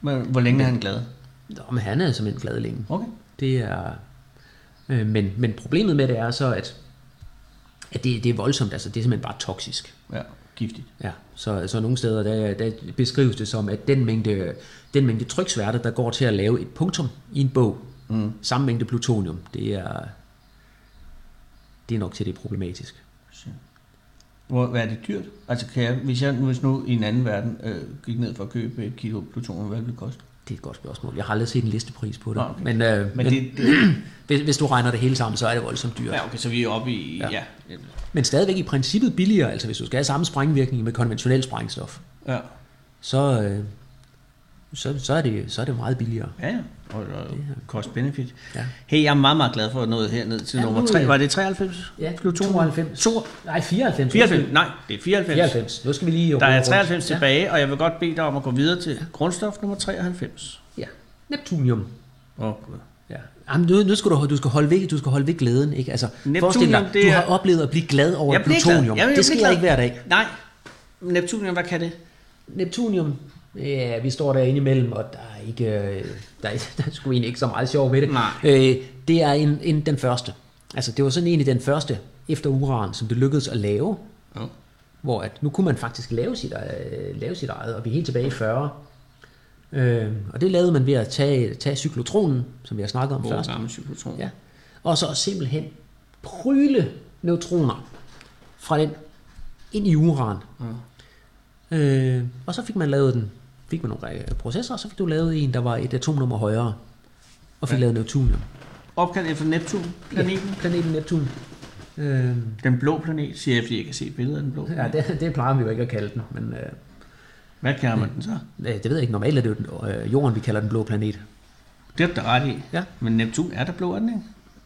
Men hvor længe er han glad? nå, men han er simpelthen glad længe. Okay. Det er, øh, men, men problemet med det er så, at, at det, det er voldsomt, altså det er simpelthen bare toksisk. Ja, giftigt. Ja, så, så nogle steder, der, der beskrives det som, at den mængde, den mængde tryksværte, der går til at lave et punktum i en bog, mm. samme mængde plutonium, det er, det er nok til det er problematisk. Hvor, hvad er det dyrt? Altså, kan jeg, hvis jeg hvis nu i en anden verden øh, gik ned for at købe et kilo plutonium, hvad ville det koste? Det er et godt spørgsmål. Jeg har aldrig set en listepris på det. Okay. Men, øh, Men men, det, det, hvis, hvis du regner det hele sammen, så er det voldsomt dyrt. ja, okay, så vi er oppe i. Ja. ja. Men stadigvæk i princippet billigere, altså hvis du skal have samme sprængvirkning med konventionel sprængstof, Ja, så, øh, så, så, er, det, så er det meget billigere. ja, ja. Og, og cost benefit. Ja. Hey, jeg er meget, meget glad for at nå herned til Ja, nummer nu- 3. Var det 93? Ja, Plutonium? 92. To, Nej, 94. 94? Nej, det er 94. 94. Nu skal vi lige... Der er rundt. 93 tilbage, og jeg vil godt bede dig om at gå videre til grundstof nummer 93. Ja. Neptunium. Åh, oh, gud. Ja. Jamen, nu, nu skal du, du skal holde ved, du skal holde ved glæden, ikke? Altså, Neptunium, forestil dig, det du er- har oplevet at blive glad over Jeg glad. plutonium. Jamen, jeg det sker glad. ikke hver dag. Nej. Neptunium, hvad kan det? Neptunium, ja, vi står derinde imellem, og der er ikke, øh, der er, der er sgu egentlig ikke så meget sjov ved det. Nej. Øh, det er en, en, den første. Altså, det var sådan egentlig den første efter uran, som det lykkedes at lave, Ja. hvor at nu kunne man faktisk lave sit, øh, lave sit eget, og vi er helt tilbage i 40. Øh, og det lavede man ved at tage, tage cyklotronen, som vi har snakket om Hvor først. gammel cyklotron? Ja. Og så simpelthen pryle neutroner fra den ind i uran. Mm. Øh, og så fik man lavet den, fik man nogle øh, processer, og så fik du lavet en, der var et atomnummer højere, og fik Ja. lavet neutonium. Opkaldt efter Neptun, planeten. Ja, planeten Neptun. Øh, Den blå planet, siger jeg, fordi jeg kan se billeder af den blå. ja, det, det plejer vi jo ikke at kalde den, men øh, Hvad kalder man den så? øh, det ved jeg ikke. Normalt er det jo den, øh, jorden, vi kalder den blå planet. Det er da ret i. Ja. Men Neptun, er der blå, er den ikke?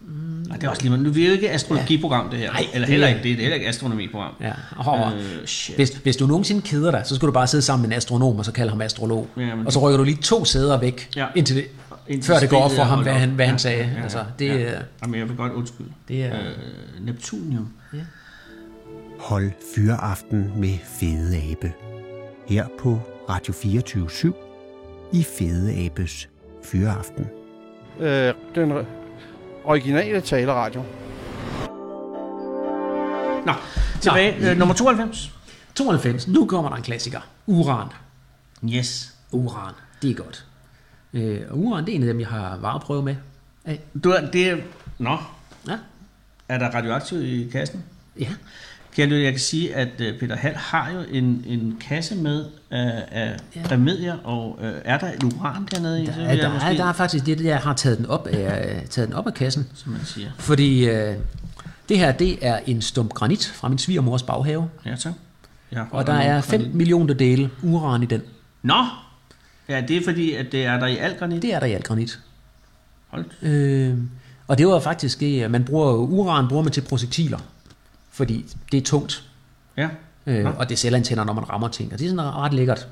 Mm. Nej, det er også lige meget. Nu er vi jo ikke astrologiprogram, det her. Nej, Eller det heller er- ikke det. Det er heller ikke astronomiprogram. Ja. Og, Øh, shit. Hvis, hvis du nogensinde keder dig, så skal du bare sidde sammen med en astronom, og så kalde ham astrolog. Ja, men og så rykker du lige to sæder væk, Ja. indtil det, Indtil før det går op for er ham, hvad han, hvad han Ja, sagde. ja, altså, ja, det, ja. ja. Jamen, jeg vil godt undskylde. det er... Øh, Neptunium. Hold fyreaften med Fede Abe. Her på Radio 24 i Fede Abes Fyreaften. øh, den originale taleradio. Nå, tilbage. Øh, nummer 92. 92. Nu kommer der en klassiker. Uran. Yes. Uran, det er godt. Øh, og uran, det er en af dem, jeg har vareprøve med. Af. Du er, det er, nå, Ja, er der radioaktivt i kassen? ja. Kan du, jeg kan sige, at øh, Peter Hall har jo en, en kasse med af, af Ja. ja. remedier, og øh, er der et uran dernede i? Der, Så er, der, er, måske- der er faktisk det, jeg har taget den op af, taget den op af kassen. Som man siger. Fordi øh, det her, det er en stump granit fra min svigermors baghave. Ja, tak. Jeg Og der er 5 millioner dele uran i den. Nå! Ja, det er fordi, at det er der i al granit. Det er der i alt granit. Hold. Øh, og det var faktisk det, at man bruger uran bruger man til projektiler. Fordi det er tungt. Ja. Øh, og det selvantænder, når man rammer ting. Og det er sådan ret lækkert.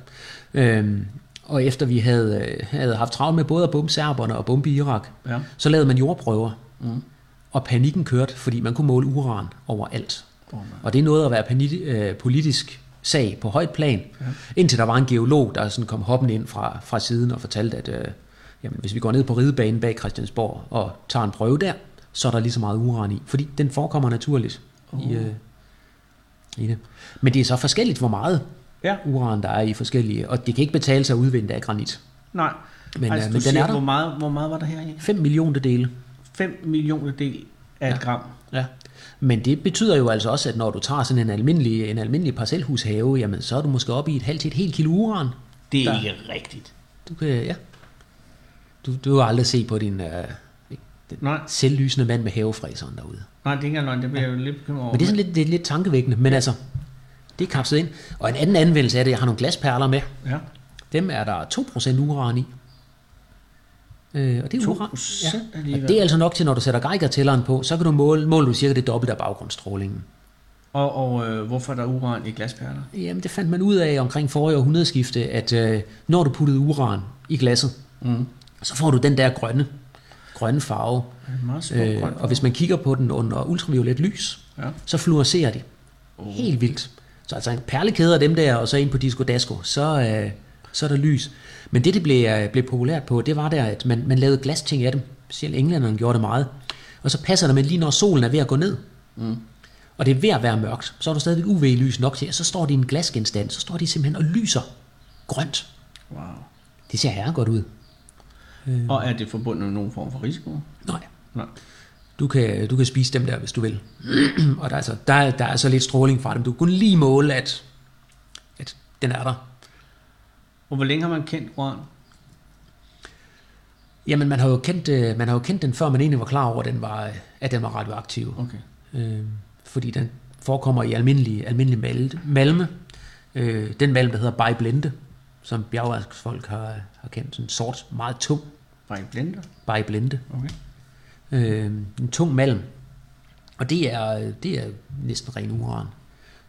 Øh, og efter vi havde, øh, havde haft travlt med både at bombe serberne og bombe Irak, Ja. så lavede man jordprøver. Mm. Og panikken kørte, fordi man kunne måle uran overalt. Oh. Og det er noget at være panit, øh, politisk sag på højt plan, ja. indtil der var en geolog, der sådan kom hoppen ind fra, fra siden og fortalte, at øh, jamen, hvis vi går ned på ridebanen bag Christiansborg og tager en prøve der, så er der lige så meget uran i, fordi den forekommer naturligt oh. i, øh, i det. Men det er så forskelligt, hvor meget Ja. uran der er i forskellige, og det kan ikke betale sig at udvinde det af granit. Nej. Men, altså, øh, men den siger, er der. Hvor meget, hvor meget var der her i? 5 millioner dele. 5 millioner del af et gram. Ja. Men det betyder jo altså også, at når du tager sådan en almindelig, en almindelig parcelhushave, jamen så er du måske oppe i et halvt til et helt kilo uran. Det er Der. ikke rigtigt. Du kan, ja. Du, du har aldrig set på din øh, den Nej. selvlysende mand med havefræseren derude. Nej, det er ikke løgn. Det bliver jeg jo lidt bekymret over. Men det er sådan lidt, det er lidt tankevækkende, men altså, det er kapslet ind. Og en anden anvendelse af det, jeg har nogle glasperler med. Ja. Dem er der 2% uran i. Øh, og det er 2% uran. alligevel. Og det er altså nok til, når du sætter Geiger-tælleren på, så kan du måle, måle du cirka det dobbelte af baggrundsstrålingen. Og, og øh, hvorfor er der uran i glasperler? Jamen, det fandt man ud af omkring forrige århundredeskifte, at øh, når du puttede uran i glasset, Mm. så får du den der grønne, grønne farve. Er Øh, og hvis man kigger på den under ultraviolet lys, Ja. så fluorescerer de. Oh. Helt vildt. Så altså en perlekæde af dem der, og så ind på Disco Dasco, så, øh, så er der lys. Men det, det blev, øh, blev populært på, det var der, at man, man lavede glasting af dem. Selv englænderne gjorde det meget. Og så passer det med lige når solen er ved at gå ned. Mm. Og det er ved at være mørkt. Så er der stadigvæk UV-lys nok til, og så står de i en glasgenstand. Så står de simpelthen og lyser grønt. Wow. Det ser herre godt ud. Og er det forbundet med nogen form for risiko? Nej. Nej. Du kan, du kan spise dem der, hvis du vil. og der er, altså, der, er- der er så lidt stråling fra dem. Du kan kun lige måle, at, at den er der. Og hvor længe har man kendt uran? Jamen, man har jo kendt, øh, man har jo kendt den, før man egentlig var klar over, at den var, at den var radioaktiv. Okay. Øh, fordi den forekommer i almindelig, almindelig mal- malme. Øh, den malm, der hedder bajblende, som bjergværksfolk har, har kendt. Sådan en sort, meget tung Bare en blender? bajblende. Okay. Øh, en tung malm. Og det er, det er næsten ren uran.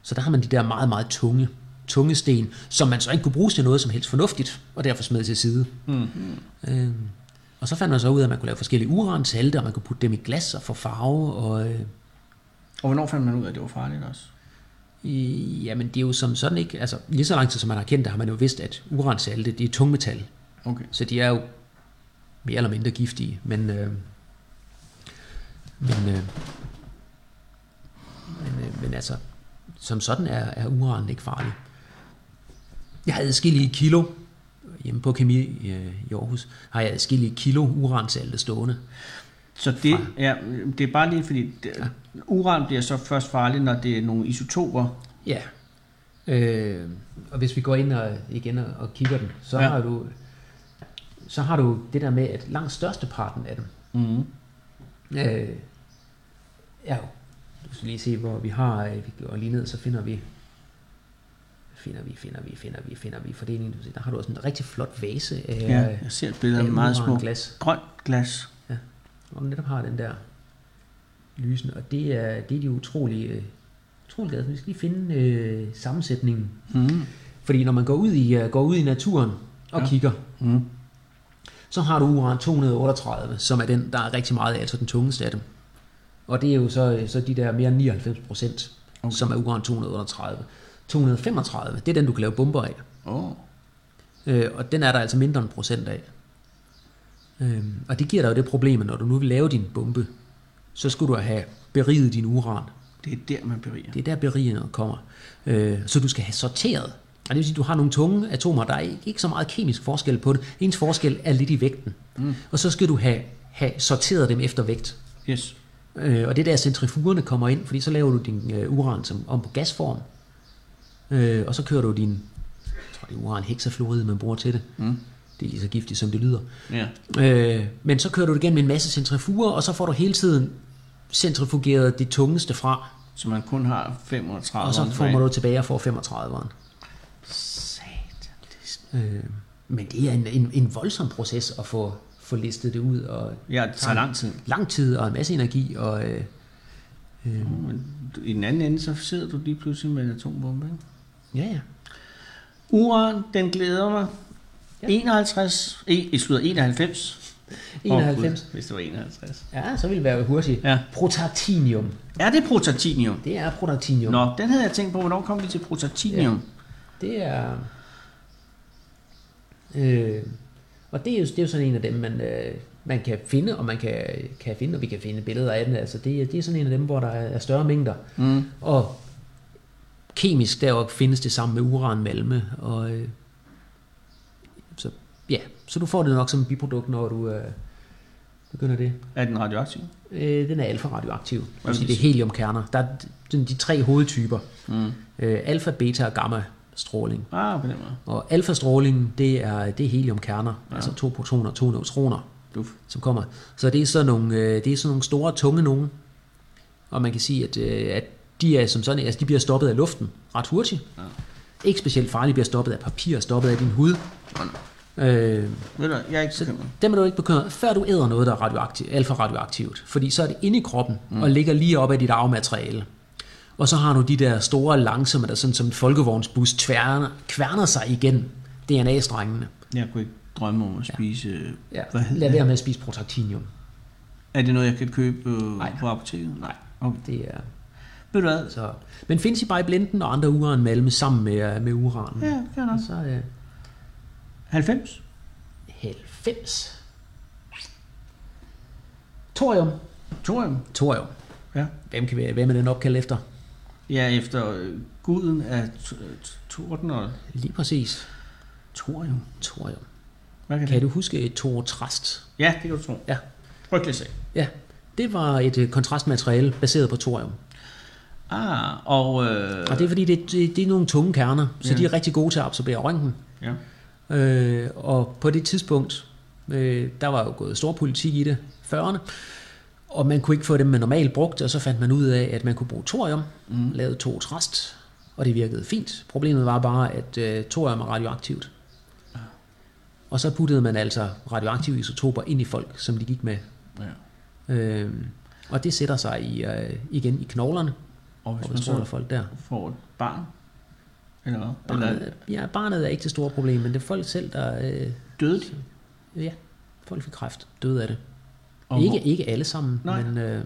Så der har man de der meget, meget tunge, tunge sten, som man så ikke kunne bruge til noget som helst fornuftigt, og derfor smed til side. Mm-hmm. Øh, og så fandt man så ud af, at man kunne lave forskellige uransalte, og man kunne putte dem i glas og få farve. Og, øh, Og hvornår fandt man ud af, at det var farligt også? i, jamen, det er jo som sådan ikke... Altså, lige så lang tid som man har kendt det, har man jo vidst, at uransalte, det er tungmetal. Okay. Så de er jo mere eller mindre giftige, men... Øh, men, øh, men, øh, men altså, som sådan er, er uran ikke farlig. Jeg havde adskillige kilo, hjemme på Kemi øh, i Aarhus, har jeg adskillige kilo uransalte stående. Så det, ja, det er bare lige fordi, det, ja. uran bliver så først farligt, når det er nogle isotoper. Ja. Øh, og hvis vi går ind og igen og, og kigger den, så ja. har du så har du det der med, at langt størsteparten af dem Mm. øh, jo, du skal lige se, hvor vi har, øh, vi går lige ned, så finder vi, finder vi, finder vi, finder vi, finder vi fordelingen. Der har du også en rigtig flot vase af, Ja, jeg ser et billede af af meget små uranglas. grønt glas. Og netop har den der lysende, og det er, det er de utrolig, øh, utrolig glade for. Vi skal lige finde øh, sammensætningen. Mm. Fordi når man går ud i, uh, går ud i naturen og Ja. ja. kigger, Mm. Så har du uran 238, som er den, der er rigtig meget af, altså den tungeste af dem. Og det er jo så, så de der mere end 99 procent, Okay. som er uran 238. 235, det er den, du kan lave bomber af. Oh. Øh, og den er der altså mindre end procent af. Øh, og det giver dig jo det problem, at når du nu vil lave din bombe, så skulle du have beriget din uran. Det er der, man beriger. Det er der berigende kommer. Øh, så du skal have sorteret det vil sige, at du har nogle tunge atomer, der er ikke, så meget kemisk forskel på det. Ens forskel er lidt i vægten. Mm. Og så skal du have, have sorteret dem efter vægt. Yes. Øh, og det er der centrifugerne kommer ind, fordi så laver du din øh, uran som, om på gasform. Øh, og så kører du din, jeg tror det er uran hexafluorid, man bruger til det. Mm. Det er lige så giftigt, som det lyder. Ja. Øh, men så kører du det igennem en masse centrifuger, og så får du hele tiden centrifugeret det tungeste fra, Så man kun har 35 og så får du tilbage og får 35'eren. Øh, men det er en, en, en voldsom proces at få, få listet det ud, og Ja, det tager lang tid. lang tid og en masse energi, og øh, du- i den anden ende, så sidder du lige pludselig med en atombombe. Ikke? ja, ja. Uran, den glæder mig. Ja. 51, e, i slutter 91. 91. Åh, Gud, hvis det var 51. Ja, så vil det være hurtigt. Ja. Protactinium. Er det protactinium? Det er protactinium. Nå, den havde jeg tænkt på, hvornår kom vi til protactinium? Det er... Øh, og det er, jo, det er jo sådan en af dem, man, øh, man kan finde, og man kan, kan finde, og vi kan finde billeder af den. Altså det, er- det er sådan en af dem, hvor der er større mængder. Mm. Og kemisk der findes det sammen med uranmalme. Og, øh, så, ja, så du får det nok som biprodukt, når du øh, begynder det. Er den radioaktiv? Øh, den er alfa-radioaktiv. Det det er heliumkerner. Der er de, de tre hovedtyper. Mm. Øh, alfa, beta og gamma stråling. Ah, på den måde. Og alfa-stråling, det er, det er heliumkerner, ja. altså to protoner og to neutroner, Duf. som kommer. Så det er sådan nogle, øh, det er sådan nogle store, tunge nogen. Og man kan sige, at, øh, at de er som sådan, altså de bliver stoppet af luften ret hurtigt. Ja. Ikke specielt farligt, bliver stoppet af papir, stoppet af din hud. Nå. Øh, Ved du, jeg er ikke bekymret. dem er du ikke bekymret, før du æder noget, der er radioaktivt, alfa-radioaktivt. Fordi så er det inde i kroppen mm. og ligger lige op af dit arvemateriale. Og så har du de der store, langsomme, der sådan som en folkevognsbus tværner, kværner sig igen DNA-strengene. Jeg kunne ikke drømme om at spise... Ja. Hvad hedder Lad være med at spise protactinium. Er det noget, jeg kan købe øh, Nej. på apoteket? Nej. Okay. Det er, Ved du hvad? så. Men findes i bare i blinden og andre uranmalme sammen med, med uranen. Ja, fair nok. Så øh, 90? 90. Thorium. Thorium? Thorium. Ja. Hvem, kan, være- hvem er den opkald efter? Ja, efter øh, guden af torden og Lige præcis. thorium. Thorium. Hvad kan, Kan det? du huske Thor Trast? Ja, det kan du tro. Ja. Frygtelig sag. Ja, det var et øh, kontrastmateriale baseret på thorium. Ah, og... Øh, Og det er fordi, det, det, det er nogle tunge kerner, så Ja. de er rigtig gode til at absorbere røntgen. Ja. Øh, og på det tidspunkt, øh, der var jo gået stor politik i det, 40'erne, og man kunne ikke få dem med normalt brugt, og så fandt man ud af, at man kunne bruge thorium, mm. lavede to trast, og det virkede fint. Problemet var bare, at øh, thorium er radioaktivt. Og så puttede man altså radioaktive isotoper ind i folk, som de gik med. ja. Øh, og det sætter sig i, øh, igen i knoglerne, Og hvis og man så folk der. får et barn, eller hvad? Barnet, ja, barnet er ikke det store problem, men det er folk selv, der... Øh, døde de? ja, folk fik kræft, døde af det. Og Ikke, hvor- ikke alle sammen, Nej. men øh,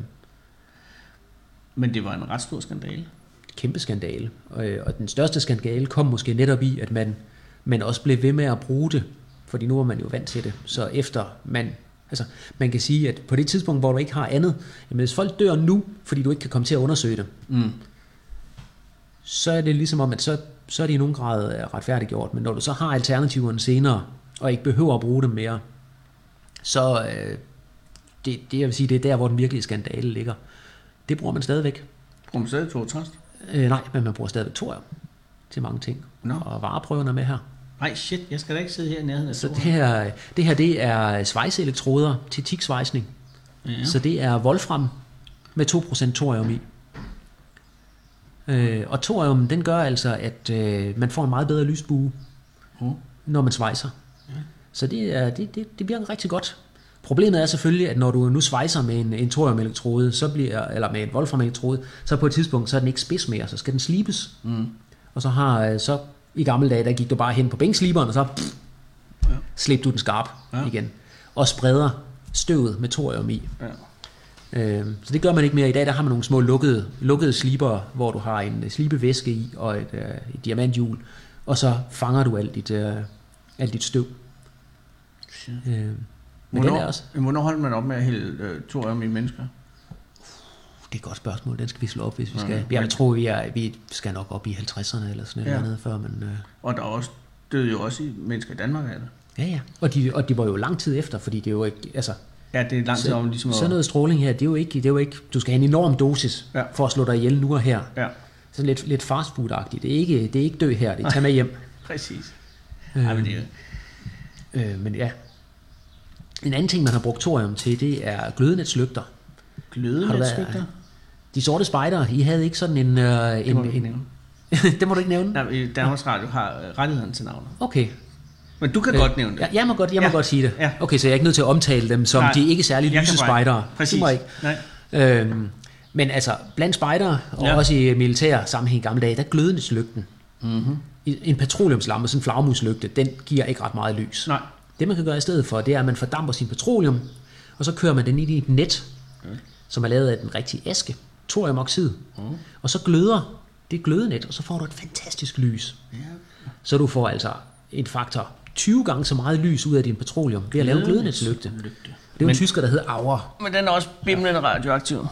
Men det var en ret stor skandale. kæmpe skandale. Og, øh, og den største skandale kom måske netop i, at man, man også blev ved med at bruge det, fordi nu er man jo vant til det. Så efter man, altså man kan sige, at på det tidspunkt, hvor du ikke har andet, jamen hvis folk dør nu, fordi du ikke kan komme til at undersøge det, Mm. så er det ligesom om, at så, så er det i nogen grad øh, retfærdiggjort. Men når du så har alternativerne senere, og ikke behøver at bruge dem mere, så øh, det, det, jeg vil sige, det er der, hvor den virkelige skandale ligger. Det bruger man stadigvæk. Bruger man stadig to trast? Øh, nej, men man bruger stadigvæk thorium til mange ting. Nå. Og vareprøverne er med her. Nej, shit, jeg skal da ikke sidde her i nærheden af Så det her, det her det er svejseelektroder til tiksvejsning. Ja. Ja. Så det er wolfram med 2% thorium i. Øh, og thorium, den gør altså, at øh, man får en meget bedre lysbue, Oh. når man svejser. Så det, er, det, det, det virker rigtig godt. Problemet er selvfølgelig, at når du nu svejser med en, en thoriumelektrode, så bliver, eller med en wolfram-elektrode, så på et tidspunkt, så er den ikke spids mere, så skal den slibes. Mm. Og så har øh, så i gamle dage, der gik du bare hen på bænksliberen, og så pff, Ja. slipte du den skarp Ja. igen. Og spreder støvet med thorium i. Ja. Øh, så det gør man ikke mere. I dag der har man nogle små lukkede, lukkede sliber, hvor du har en slibevæske i og et, øh, et diamanthjul, og så fanger du alt dit, øh, alt dit støv. Shit. Øh, men Hvornår, den er også, hvornår holdt man op med at hælde øh, thorium i mennesker? det er et godt spørgsmål. Den skal vi slå op, hvis vi skal. Jeg tror, vi, er, vi skal nok op i 50'erne eller sådan Ja. noget andet før, men... Øh, Og der er også, døde jo også i mennesker i Danmark af det. ja, ja. Og de, og de var jo lang tid efter, fordi det er jo ikke... Altså, Ja, det er lang tid om ligesom at... sådan noget stråling her, det er jo ikke... Det er jo ikke du skal have en enorm dosis Ja. for at slå dig ihjel nu og her. Ja, Sådan lidt, lidt fast food-agtigt. Det er ikke, det er ikke dø her, det er tag med hjem. præcis. Ej, men det er, Øh, men ja. En anden ting, man har brugt thorium til, det er glødenetslygter. gløde Har du lidt været- stykker. De sorte spejder, I havde ikke sådan en... Øh, en, må du ikke en nævne. det må du ikke nævne? Nej, Danmarks Radio har øh, rettigheden til navnet. Okay. Men du kan godt nævne det. Ja, jeg må godt, jeg må Ja. godt sige det. Ja. Okay, så jeg er ikke nødt til at omtale dem som Nej. de ikke særlig lyse spejdere. Præcis. Det må ikke. Nej. Øhm, men altså, blandt spejdere, og Ja. også i militær sammenhæng i gamle dage, der glødenslygten. Mm-hmm. En petroleumslampe, sådan en flagmuslygte, den giver ikke ret meget lys. Nej. Det man kan gøre i stedet for, det er, at man fordamper sin petroleum, og så kører man den ind i et net, som er lavet af den rigtige aske, thoriumoxid. Mm. Og så gløder det glødenet, og så får du et fantastisk lys. Ja. Så du får altså en faktor 20 gange så meget lys ud af din petroleum ved at lave en glødenetslygte. Det er jo en tysker, der hedder Auer. Men den er også bimlende radioaktiv.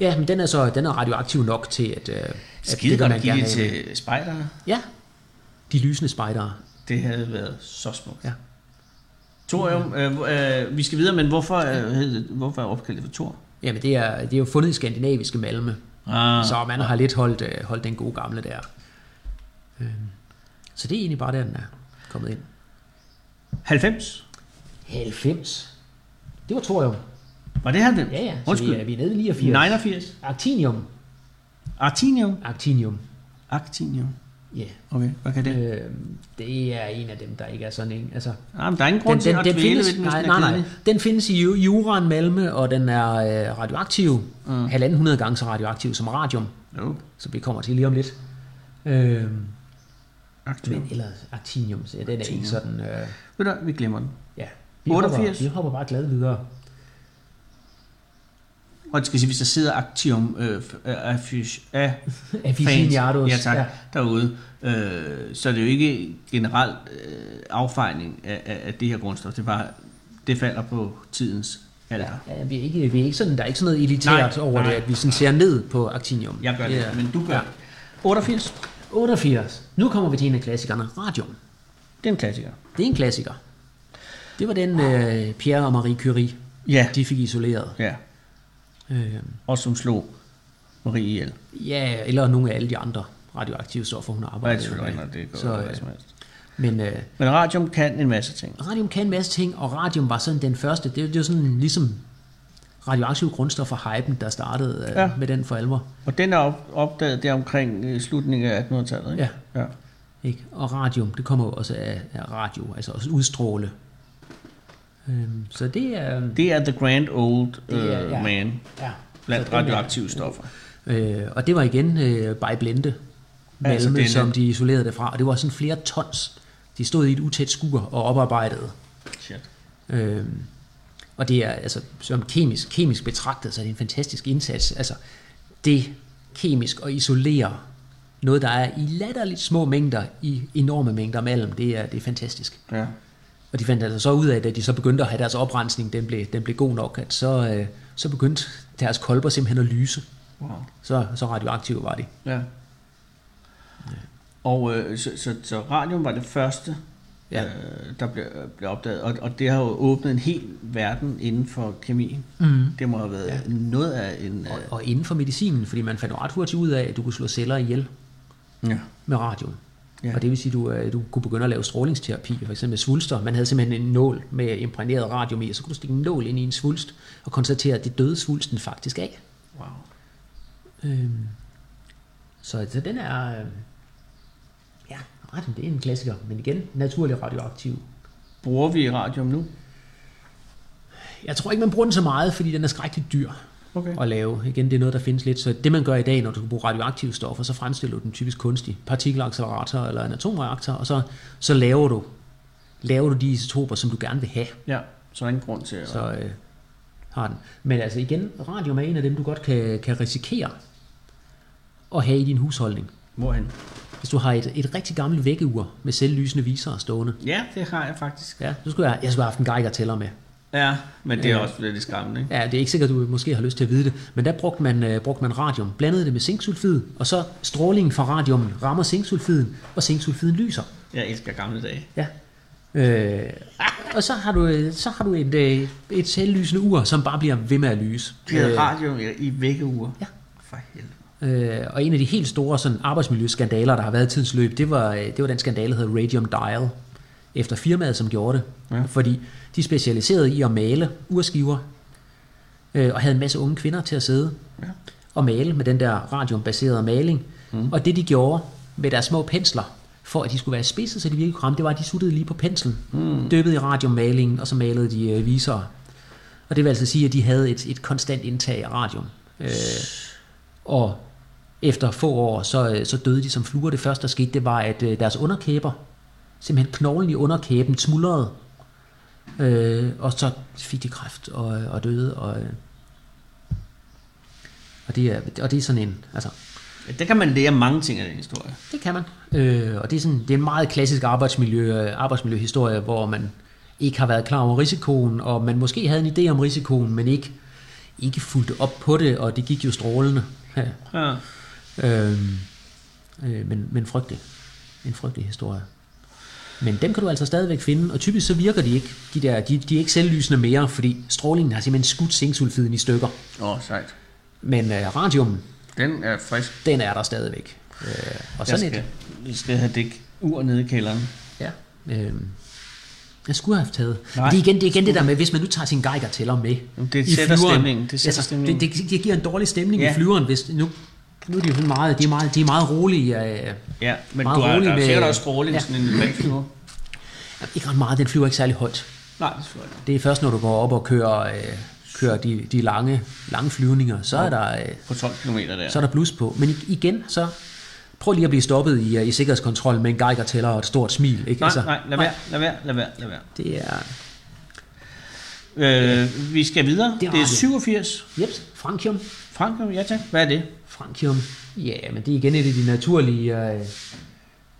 Ja, men den er så den er radioaktiv nok til, at, øh, at Skide vil godt man gerne det til spejdere. Ja, de lysende spejdere. Det havde været så smukt. Ja. Thorium, øh, hvor- øh, vi skal videre, men hvorfor, øh, hvorfor er opkaldt for Thor? Jamen, det er, det er jo fundet i skandinaviske malme, Ah. så man har lidt holdt, øh, holdt den gode gamle der. Øhm, Så det er egentlig bare der, den er kommet ind. 90? 90. Det var thorium. Var det 90? Ja, ja. Så Undskyld. vi er, vi er nede i 89. 89? Actinium. Artinium? Actinium. Actinium. Ja. Okay, hvad kan det? Øh, det er en af dem, der ikke er sådan en. Altså, Ah, men der er ingen grund den, til den, at den findes, ved den, nej, nej, nej. Den findes i ju- i uran malme, og den er øh, radioaktiv. Mm. Halvanden hundrede gange så radioaktiv som radium, Jo, som vi kommer til lige om lidt. Øh, aktiv. men ellers actinium, så den er ikke sådan... Øh, Ved du, vi glemmer den. ja. Vi 88. Hopper, vi hopper bare glad videre. Og det skal sige, hvis der sidder Actium øh, øh, affish, af Aficionados. ja, tak, Ja. derude, øh, så er det jo ikke generelt øh, affejning af, af, af det her grundstof. Det bare, det falder på tidens alder. Ja. Ja, vi er ikke, vi er ikke sådan, der er ikke sådan noget elitært Nej, over nej. det, at vi sådan ser ned på actinium. Jeg gør det, Ja. men du gør Ja. det. 88, 88. Nu kommer vi til en af klassikerne. Radium. det er en klassiker. Det er en klassiker. Det var den øh, Pierre og Marie Curie, Ja, de fik isoleret. ja. Øh, Og som slog Marie ihjel. ja, eller nogle af alle de andre radioaktive stoffer, hun det er selvfølgelig med. ikke, det går Så, øh, som helst. Men øh, Men radium kan en masse ting. radium kan en masse ting, og radium var sådan den første. Det, det er jo sådan ligesom radioaktive grundstoffer hypen, der startede øh, Ja. med den for alvor. Og den er op, opdaget der omkring øh, slutningen af 1800-tallet, ikke? Ja. ja. Ikke? Og radium, det kommer jo også af, af radio, altså også udstråle. Øhm, så det er... Det er the grand old Det er- øh, ja. man Ja. blandt radioaktive stoffer. Øh, og det var igen øh, by blende malme, Altså, er som de isolerede det fra. Og det var sådan flere tons. De stod i et utæt skur og oparbejdede. Shit. Øh, og det er altså som kemisk, kemisk betragtet, så er det en fantastisk indsats. Altså det kemisk at isolere noget, der er i latterligt små mængder, i enorme mængder malm, det er, det er fantastisk. Ja. Og de fandt altså så ud af, at da de så begyndte at have deres oprensning, den blev, den blev god nok, at så, øh, så begyndte deres kolber simpelthen at lyse. Wow. Så, så radioaktive var de. Ja. Og øh, så, så, så radium var det første, Ja. øh, der blev, blev opdaget, og, og det har jo åbnet en hel verden inden for kemien. Mm. Det må have været ja. noget af en... Og, Øh, og inden for medicinen, fordi man fandt ret hurtigt ud af, at du kunne slå celler ihjel ja. med radium. Ja. Og det vil sige, at du, øh, du kunne begynde at lave strålingsterapi, for eksempel med svulster. Man havde simpelthen en nål med imprægneret radium i, og så kunne du stikke en nål ind i en svulst og konstatere, at det døde svulsten faktisk af. Wow. Øhm, så, så den er... Øh, ja, radium, det er en klassiker, men igen, naturlig radioaktiv. Bruger vi radium nu? Jeg tror ikke, man bruger den så meget, fordi den er skrækkeligt dyr Okay. at lave. Igen, det er noget, der findes lidt. Så det, man gør i dag, når du skal bruge radioaktive stoffer, så fremstiller du den typisk kunstig partikelaccelerator eller en atomreaktor, og så, så laver du laver du de isotoper, som du gerne vil have. Ja, så er ingen grund til at... Så øh, har den. Men altså igen, radium er en af dem, du godt kan, kan risikere at have i din husholdning. Hvorhen? Hvis du har et, et rigtig gammelt vækkeur med selvlysende viser stående. Ja, det har jeg faktisk. Ja, så skulle jeg, jeg skulle have haft en Geiger tæller med. Ja, men det er Ja. også lidt skræmmende, ikke? Ja, det er ikke sikkert, du måske har lyst til at vide det, men der brugte man, øh, brugte man radium, blandede det med zinksulfid, og så strålingen fra radiumen rammer zinksulfiden, og zinksulfiden lyser. Jeg elsker gamle dage. Ja. Øh, og så har du, øh, så har du et, øh, et selvlysende ur, som bare bliver ved med at lyse. De havde Øh, radio i- vækkeuger. Ja. For helvede. Øh, og en af de helt store sådan, arbejdsmiljøskandaler, der har været i tidens løb, det var, øh, det var den skandale, der hedder Radium Dial, efter firmaet, som gjorde det. Ja. Fordi de specialiserede i at male urskiver, øh, og havde en masse unge kvinder til at sidde Ja. og male med den der radiumbaserede maling. Mm. Og det de gjorde med deres små pensler, for at de skulle være spidse, så de virkelig kunne ramme, det var, at de suttede lige på penslen, mm. dyppede i radiummalingen, og så malede de øh, visere. Og det vil altså sige, at de havde et, et konstant indtag af radium. Øh, og efter få år, så, øh, så døde de som fluer. Det første, der skete, det var, at øh, deres underkæber, simpelthen knoglen i underkæben, smuldrede. Øh, og så fik de kræft og, og døde. Og, og, det er, og det er sådan en... Altså, Ja, der kan man lære mange ting af den historie. det kan man. Øh, og det er, sådan, det er en meget klassisk arbejdsmiljø, øh, arbejdsmiljøhistorie, hvor man ikke har været klar over risikoen, og man måske havde en idé om risikoen, men ikke, ikke fulgte op på det, og det gik jo strålende. Ja. Ja. Øh, øh, men, men frygtelig. En frygtelig historie. Men dem kan du altså stadigvæk finde, og typisk så virker de ikke. De, der, de, de er ikke selvlysende mere, fordi strålingen har simpelthen skudt zinksulfiden i stykker. Åh, oh, sejt. Men øh, radium, Den er frisk. den er der stadigvæk. Øh, og Jeg sådan skal, et, vi skal have dæk ur nede i kælderen. Ja. Øh, jeg skulle have taget. Nej. Det er igen det, er igen det der med, hvis man nu tager sin Geiger tæller med Jamen, det sætter flyveren. stemningen, det sætter stemningen. Det, det, det, giver en dårlig stemning ja. i flyveren, hvis nu, nu er de jo meget, de er meget, de er meget rolige. Øh, Ja, men Meget du har, der er sikkert også stråling, Ja. sådan en vandflyver. ikke ret meget, den flyver ikke særlig højt. Nej, det ikke. Det er først, når du går op og kører, øh, kører de, de lange, lange flyvninger, så er der, øh, På 12 km der. så er der blus på. Men igen, så prøv lige at blive stoppet i, øh, i sikkerhedskontrol med en Geiger tæller og et stort smil. Ikke? Nej, nej, lad være, lad være, lad være, lad være. Det er, Øh, vi skal videre. Det er det er radio. 87. jeps, Frankium. Frank, ja tak. Hvad er det? Frankium. Ja, men det er igen et af de naturlige, øh,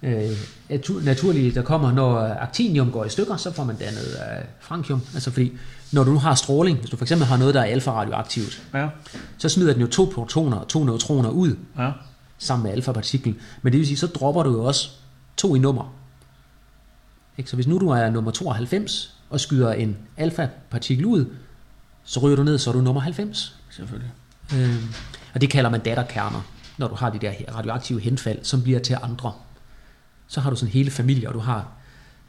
øh, natu- naturlige, der kommer, når actinium går i stykker, så får man dannet øh, frankium. Altså fordi, når du nu har stråling, hvis du for eksempel har noget, der er alfa-radioaktivt, Ja. så smider den jo to protoner og to neutroner ud Ja. sammen med alfa-partiklen. Men det vil sige, så dropper du jo også to i nummer. Ikke? Så hvis nu du er nummer 92 og skyder en alfa-partikel ud, så ryger du ned, så er du nummer 90. Selvfølgelig. Øh, og det kalder man datterkerner, når du har de der radioaktive henfald, som bliver til andre. Så har du sådan hele familie, og du har,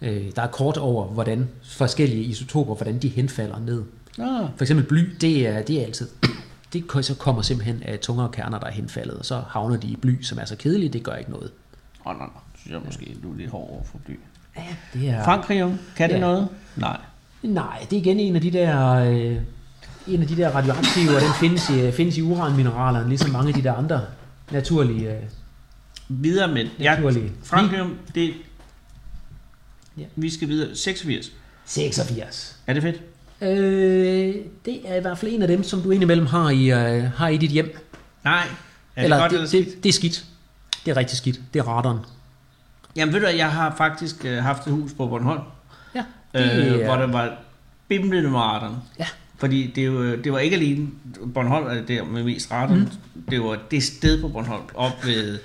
øh, der er kort over, hvordan forskellige isotoper, hvordan de henfalder ned. Ah, For eksempel bly, det er, det er altid, det så kommer simpelthen af tungere kerner, der er henfaldet, og så havner de i bly, som er så kedeligt, det gør ikke noget. åh, oh, nej, nej. Synes jeg måske, du er lidt hård over for bly. Ja, det er... Frankrig, kan det Ja. noget? Nej. Nej, det er igen en af de der, øh, en af de der radioaktive, og den findes i, findes i uranmineralerne, ligesom mange af de der andre naturlige... Øh, Videre med ja, Naturlige. Frankium, det Ja. Vi skal videre. 86. 86. Er det fedt? Øh, det er i hvert fald en af dem, som du indimellem har i, øh, har i dit hjem. Nej. Er eller det godt det, eller skidt? det, det er skidt. Det er rigtig skidt. Det er radaren. Jamen ved du, jeg har faktisk øh, haft et hus på Bornholm, Ja, øh, det er- hvor der var bimlende med radaren. Ja. Fordi det, jo, det var ikke alene Bornholm, er der med mest radaren. Mm. Det var det sted på Bornholm, op ved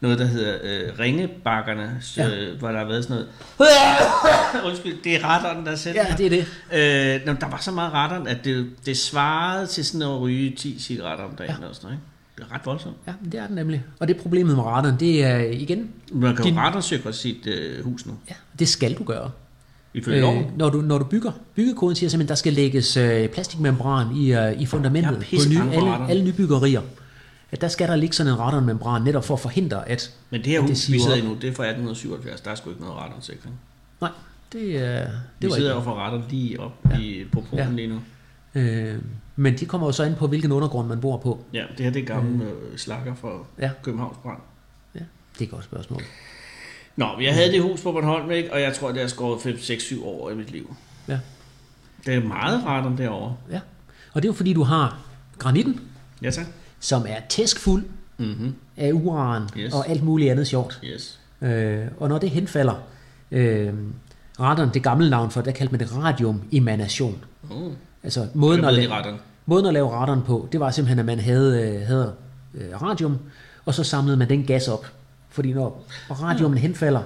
noget, der hedder øh, Ringebakkerne, Ja. øh, hvor der har været sådan noget... Undskyld, det er radaren, der sætter Ja, det er det. Øh, nå, der var så meget radaren, at det, det svarede til sådan at ryge 10 cigaretter om dagen. Ja. Eller sådan noget, ikke? Det er ret voldsomt. Ja, det er det nemlig. Og det problemet med radaren, det er igen, Man kan Din- jo radarsikre sit øh, hus nu, ja, det skal du gøre. Ifølge øh, loven. når, du, når du bygger, byggekoden siger simpelthen, der skal lægges øh, plastikmembran i, øh, i fundamentet på nye, alle, alle nybyggerier. At der skal der ligge sådan en radarmembran, netop for at forhindre, at... Men det her at hus, vi sidder i nu, det er fra 1877. Der er sgu ikke noget radarsikring. Nej, det, øh, det Vi var sidder ikke. jo for radaren lige op ja. i, på porten Ja. lige nu. Øh, men de kommer jo så ind på, hvilken undergrund man bor på. Ja, det her det er gamle øh, slakker fra Ja. Københavns brand. Ja, det er et godt spørgsmål. Nå, jeg havde det hus på Bornholm, ikke? og jeg tror, det har skåret 5, 6, 7 år i mit liv. Ja. Det er meget radaren derovre. Ja. Og det er jo fordi, du har granitten, Ja, tak. som er tæskfuld Mm-hmm. af uran Yes. og alt muligt andet sjovt. Yes. Øh, og når det henfalder, øh, radon, det gamle navn for, der kaldte man det radiumemanation. Oh. Altså måden at, med de la- retterne. måden at lave radaren på, det var simpelthen, at man havde, øh, havde øh, radium, og så samlede man den gas op. Fordi når radiumen henfalder,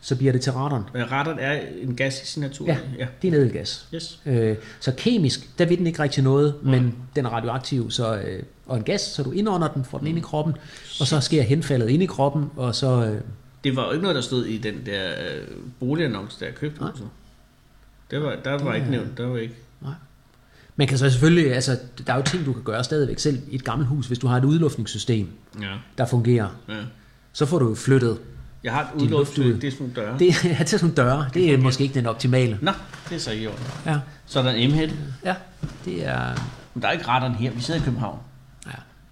så bliver det til. Men radon er en gas i sin natur. Ja, ja. det er en edelgas. Yes. Øh, så kemisk, der vil den ikke rigtig noget, men den er radioaktiv, så, øh, og en gas, så du indånder den, får den ind i kroppen, og så sker henfaldet ind i kroppen, og så... Øh, Det var jo ikke noget, der stod i den der øh, boligannonce, der jeg købte Nej. Det var, der var ikke nævnt, der var ikke. man kan så selvfølgelig, altså, der er jo ting, du kan gøre stadigvæk selv i et gammelt hus, hvis du har et udluftningssystem, Ja. der fungerer, ja. Så får du flyttet. Jeg har et udluft, luft ud. det er sådan nogle døre. Det er til sådan nogle døre, det er måske ikke den optimale. Nå, det er så ikke i orden. Ja, Så er der en M-head. ja det er, Men der er ikke retteren her, vi sidder i København. ja,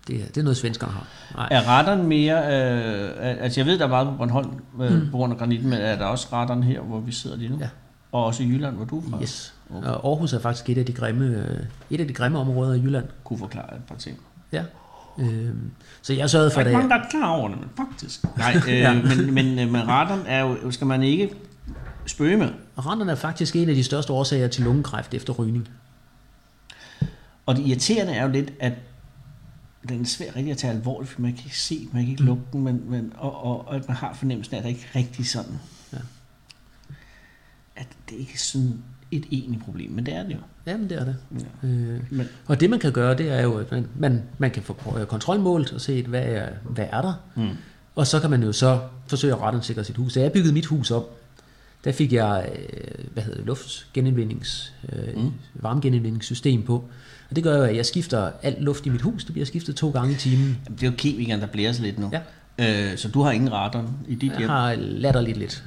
det er, det er noget, svenskerne har. Nej. Er retteren mere, øh, altså jeg ved, der er meget på Bornholm øh, mm. på grund af granitten, men er der også retteren her, hvor vi sidder lige nu? Ja. Og også i Jylland, hvor du er fra? Yes. Og Aarhus er faktisk et af de grimme, øh, et af de grimme områder i Jylland. Kunne forklare et par ting. Ja. Øhm, så jeg sørgede Der for er det. ikke mange, der er klar over det, men faktisk. Nej, øh, Ja. men, men, øh, men retteren er jo, skal man ikke spøge med. Randerne er faktisk en af de største årsager til lungekræft efter rygning. Og det irriterende er jo lidt, at den er svær rigtig at tage alvorligt, for man kan ikke se, man kan ikke lugte den, men, men, og, og, og, at man har fornemmelsen af, at det ikke rigtig sådan. Ja. At det ikke er sådan et egentligt problem, men det er det jo. Jamen, det er det. Ja. Øh, Men, og det man kan gøre, det er jo, at man, man, man kan få kontrolmålt og se, hvad er, hvad er der. mm. Og så kan man jo så forsøge at rettensikre sit hus. Da jeg byggede mit hus op, der fik jeg, øh, hvad hedder det, luftgenindvindings, øh, Mm. varmegenindvindingssystem på. Og det gør jo, at jeg skifter alt luft i mit hus. Det bliver skiftet to gange i timen. Det er jo kemikeren, der blæser lidt nu. Ja. Øh, så du har ingen radon i dit Jeg hjem. har latterligt lidt.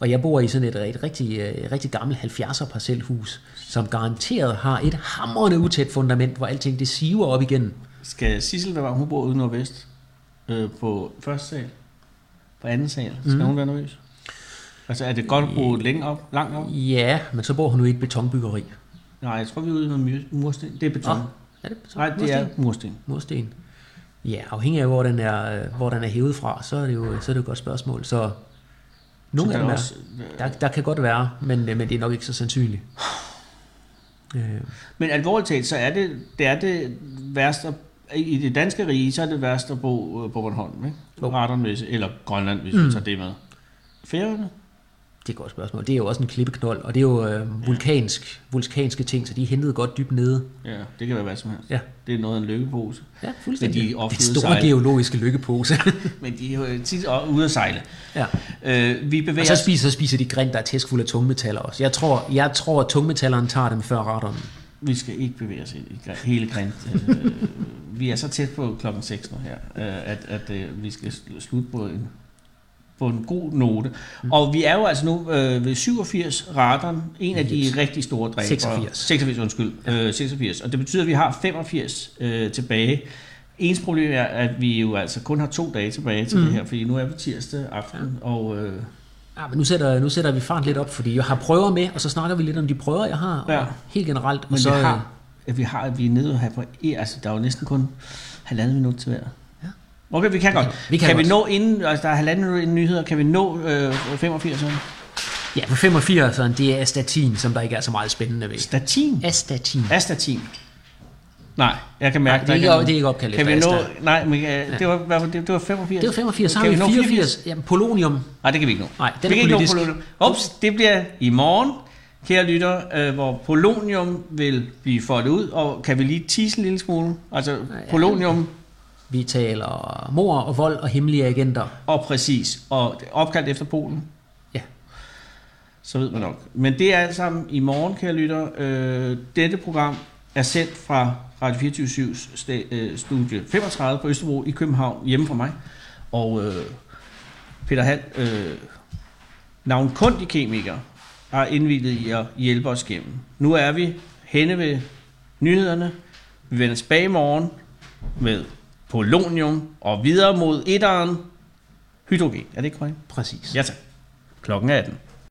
Og jeg bor i sådan et, et rigtig, øh, rigtig gammelt 70'er parcelhus, som garanteret har et hamrende utæt fundament, hvor alting det siver op igennem. Skal Sissel være varm? Hun bor ude nordvest. Øh, på første sal. På anden sal. Skal Mm. hun være nervøs? Altså er det godt at bruge længe op, langt op? Ja, men så bor hun jo i et betonbyggeri. Nej, jeg tror vi er ude i noget mursten. Det er beton. Åh, er det beton? Nej, det er mursten. Mursten. Ja, afhængig af, hvor den er, hvor den er hævet fra, så er det jo, så er det jo et godt spørgsmål. Så nogle af der dem er også, der, der kan godt være, men, øh, men det er nok ikke så sandsynligt. Øh, Men alvorligt talt, så er det, det er det værste, at- i det danske rige, så er det værste at bo øh, på Bornholm, ikke? Radonmæssigt, eller Grønland, hvis. Mm. vi tager det med. Færøerne? Det er et godt spørgsmål. Det er jo også en klippeknold, og det er jo øh, vulkansk, vulkanske ting, så de er hentet godt dybt nede. Ja, det kan være hvad som helst. Ja. Det er noget af en lykkepose. Ja, Men fuldstændig. de er er at store sejle. geologiske lykkepose. Men de er jo tit ude at sejle. ja. Øh, vi bevæger Og så spiser, så spiser de grind, der er tæskfuld af tungmetaller også. Jeg tror, jeg tror at tungmetallerne tager dem før radaren. Vi skal ikke bevæge os i hele Grint. Øh, vi er så tæt på klokken 6 nu her, øh, at, at øh, vi skal sl- slutte på en, på en god note. Mm. Og vi er jo altså nu øh, ved 87 radaren, en af de Yes. rigtig store dræbere. 86. 86, undskyld. Øh, 86. Og det betyder, at vi har 85 øh, tilbage. Ens problem er, at vi jo altså kun har to dage tilbage til mm. det her, fordi nu er vi tirsdag aften, ja. og øh, Ja, men nu sætter, nu sætter vi fart lidt op, fordi jeg har prøver med, og så snakker vi lidt om de prøver, jeg har, Ja. og helt generelt. men og så, vi har, at vi har, vi er nede og have på, altså der er jo næsten kun halvandet minut til hver. Ja. Okay, vi kan godt. vi kan kan vi nå inden, altså der er halvandet minut inden nyheder, kan vi nå øh, 85 år? Ja, på 85'eren, det er statin, som der ikke er så meget spændende ved. Statin? Astatin. Astatin? Nej, jeg kan mærke, Nej, det, er ikke, der det er ikke opkaldt Kan vi nå, nej, men øh, det var, det, det var 85. Det var 85, så har Kan vi nå 84. Jamen, polonium. Nej, det kan vi ikke nå. Nej, den vi er kan ikke politisk. nå polonium. Ups, det bliver i morgen, kære lytter, øh, hvor polonium vil blive foldet ud, og kan vi lige tease en lille smule? Altså, polonium Vi taler mor og vold og hemmelige agenter. og præcis, og opkaldt efter Polen. Ja. Så ved man nok. Men det er alt sammen i morgen, kære lytter. Øh, dette program er sendt fra Radio 24-7's sta- øh, studie 35 på Østerbro i København, hjemme fra mig. Og øh, Peter Hall, øh, navnkundig kemiker, har indvildet i at hjælpe os gennem. Nu er vi henne ved nyhederne. Vi vender tilbage i morgen med polonium og videre mod etteren hydrogen. Er det ikke korrekt? Præcis. Ja tak. Klokken er 18.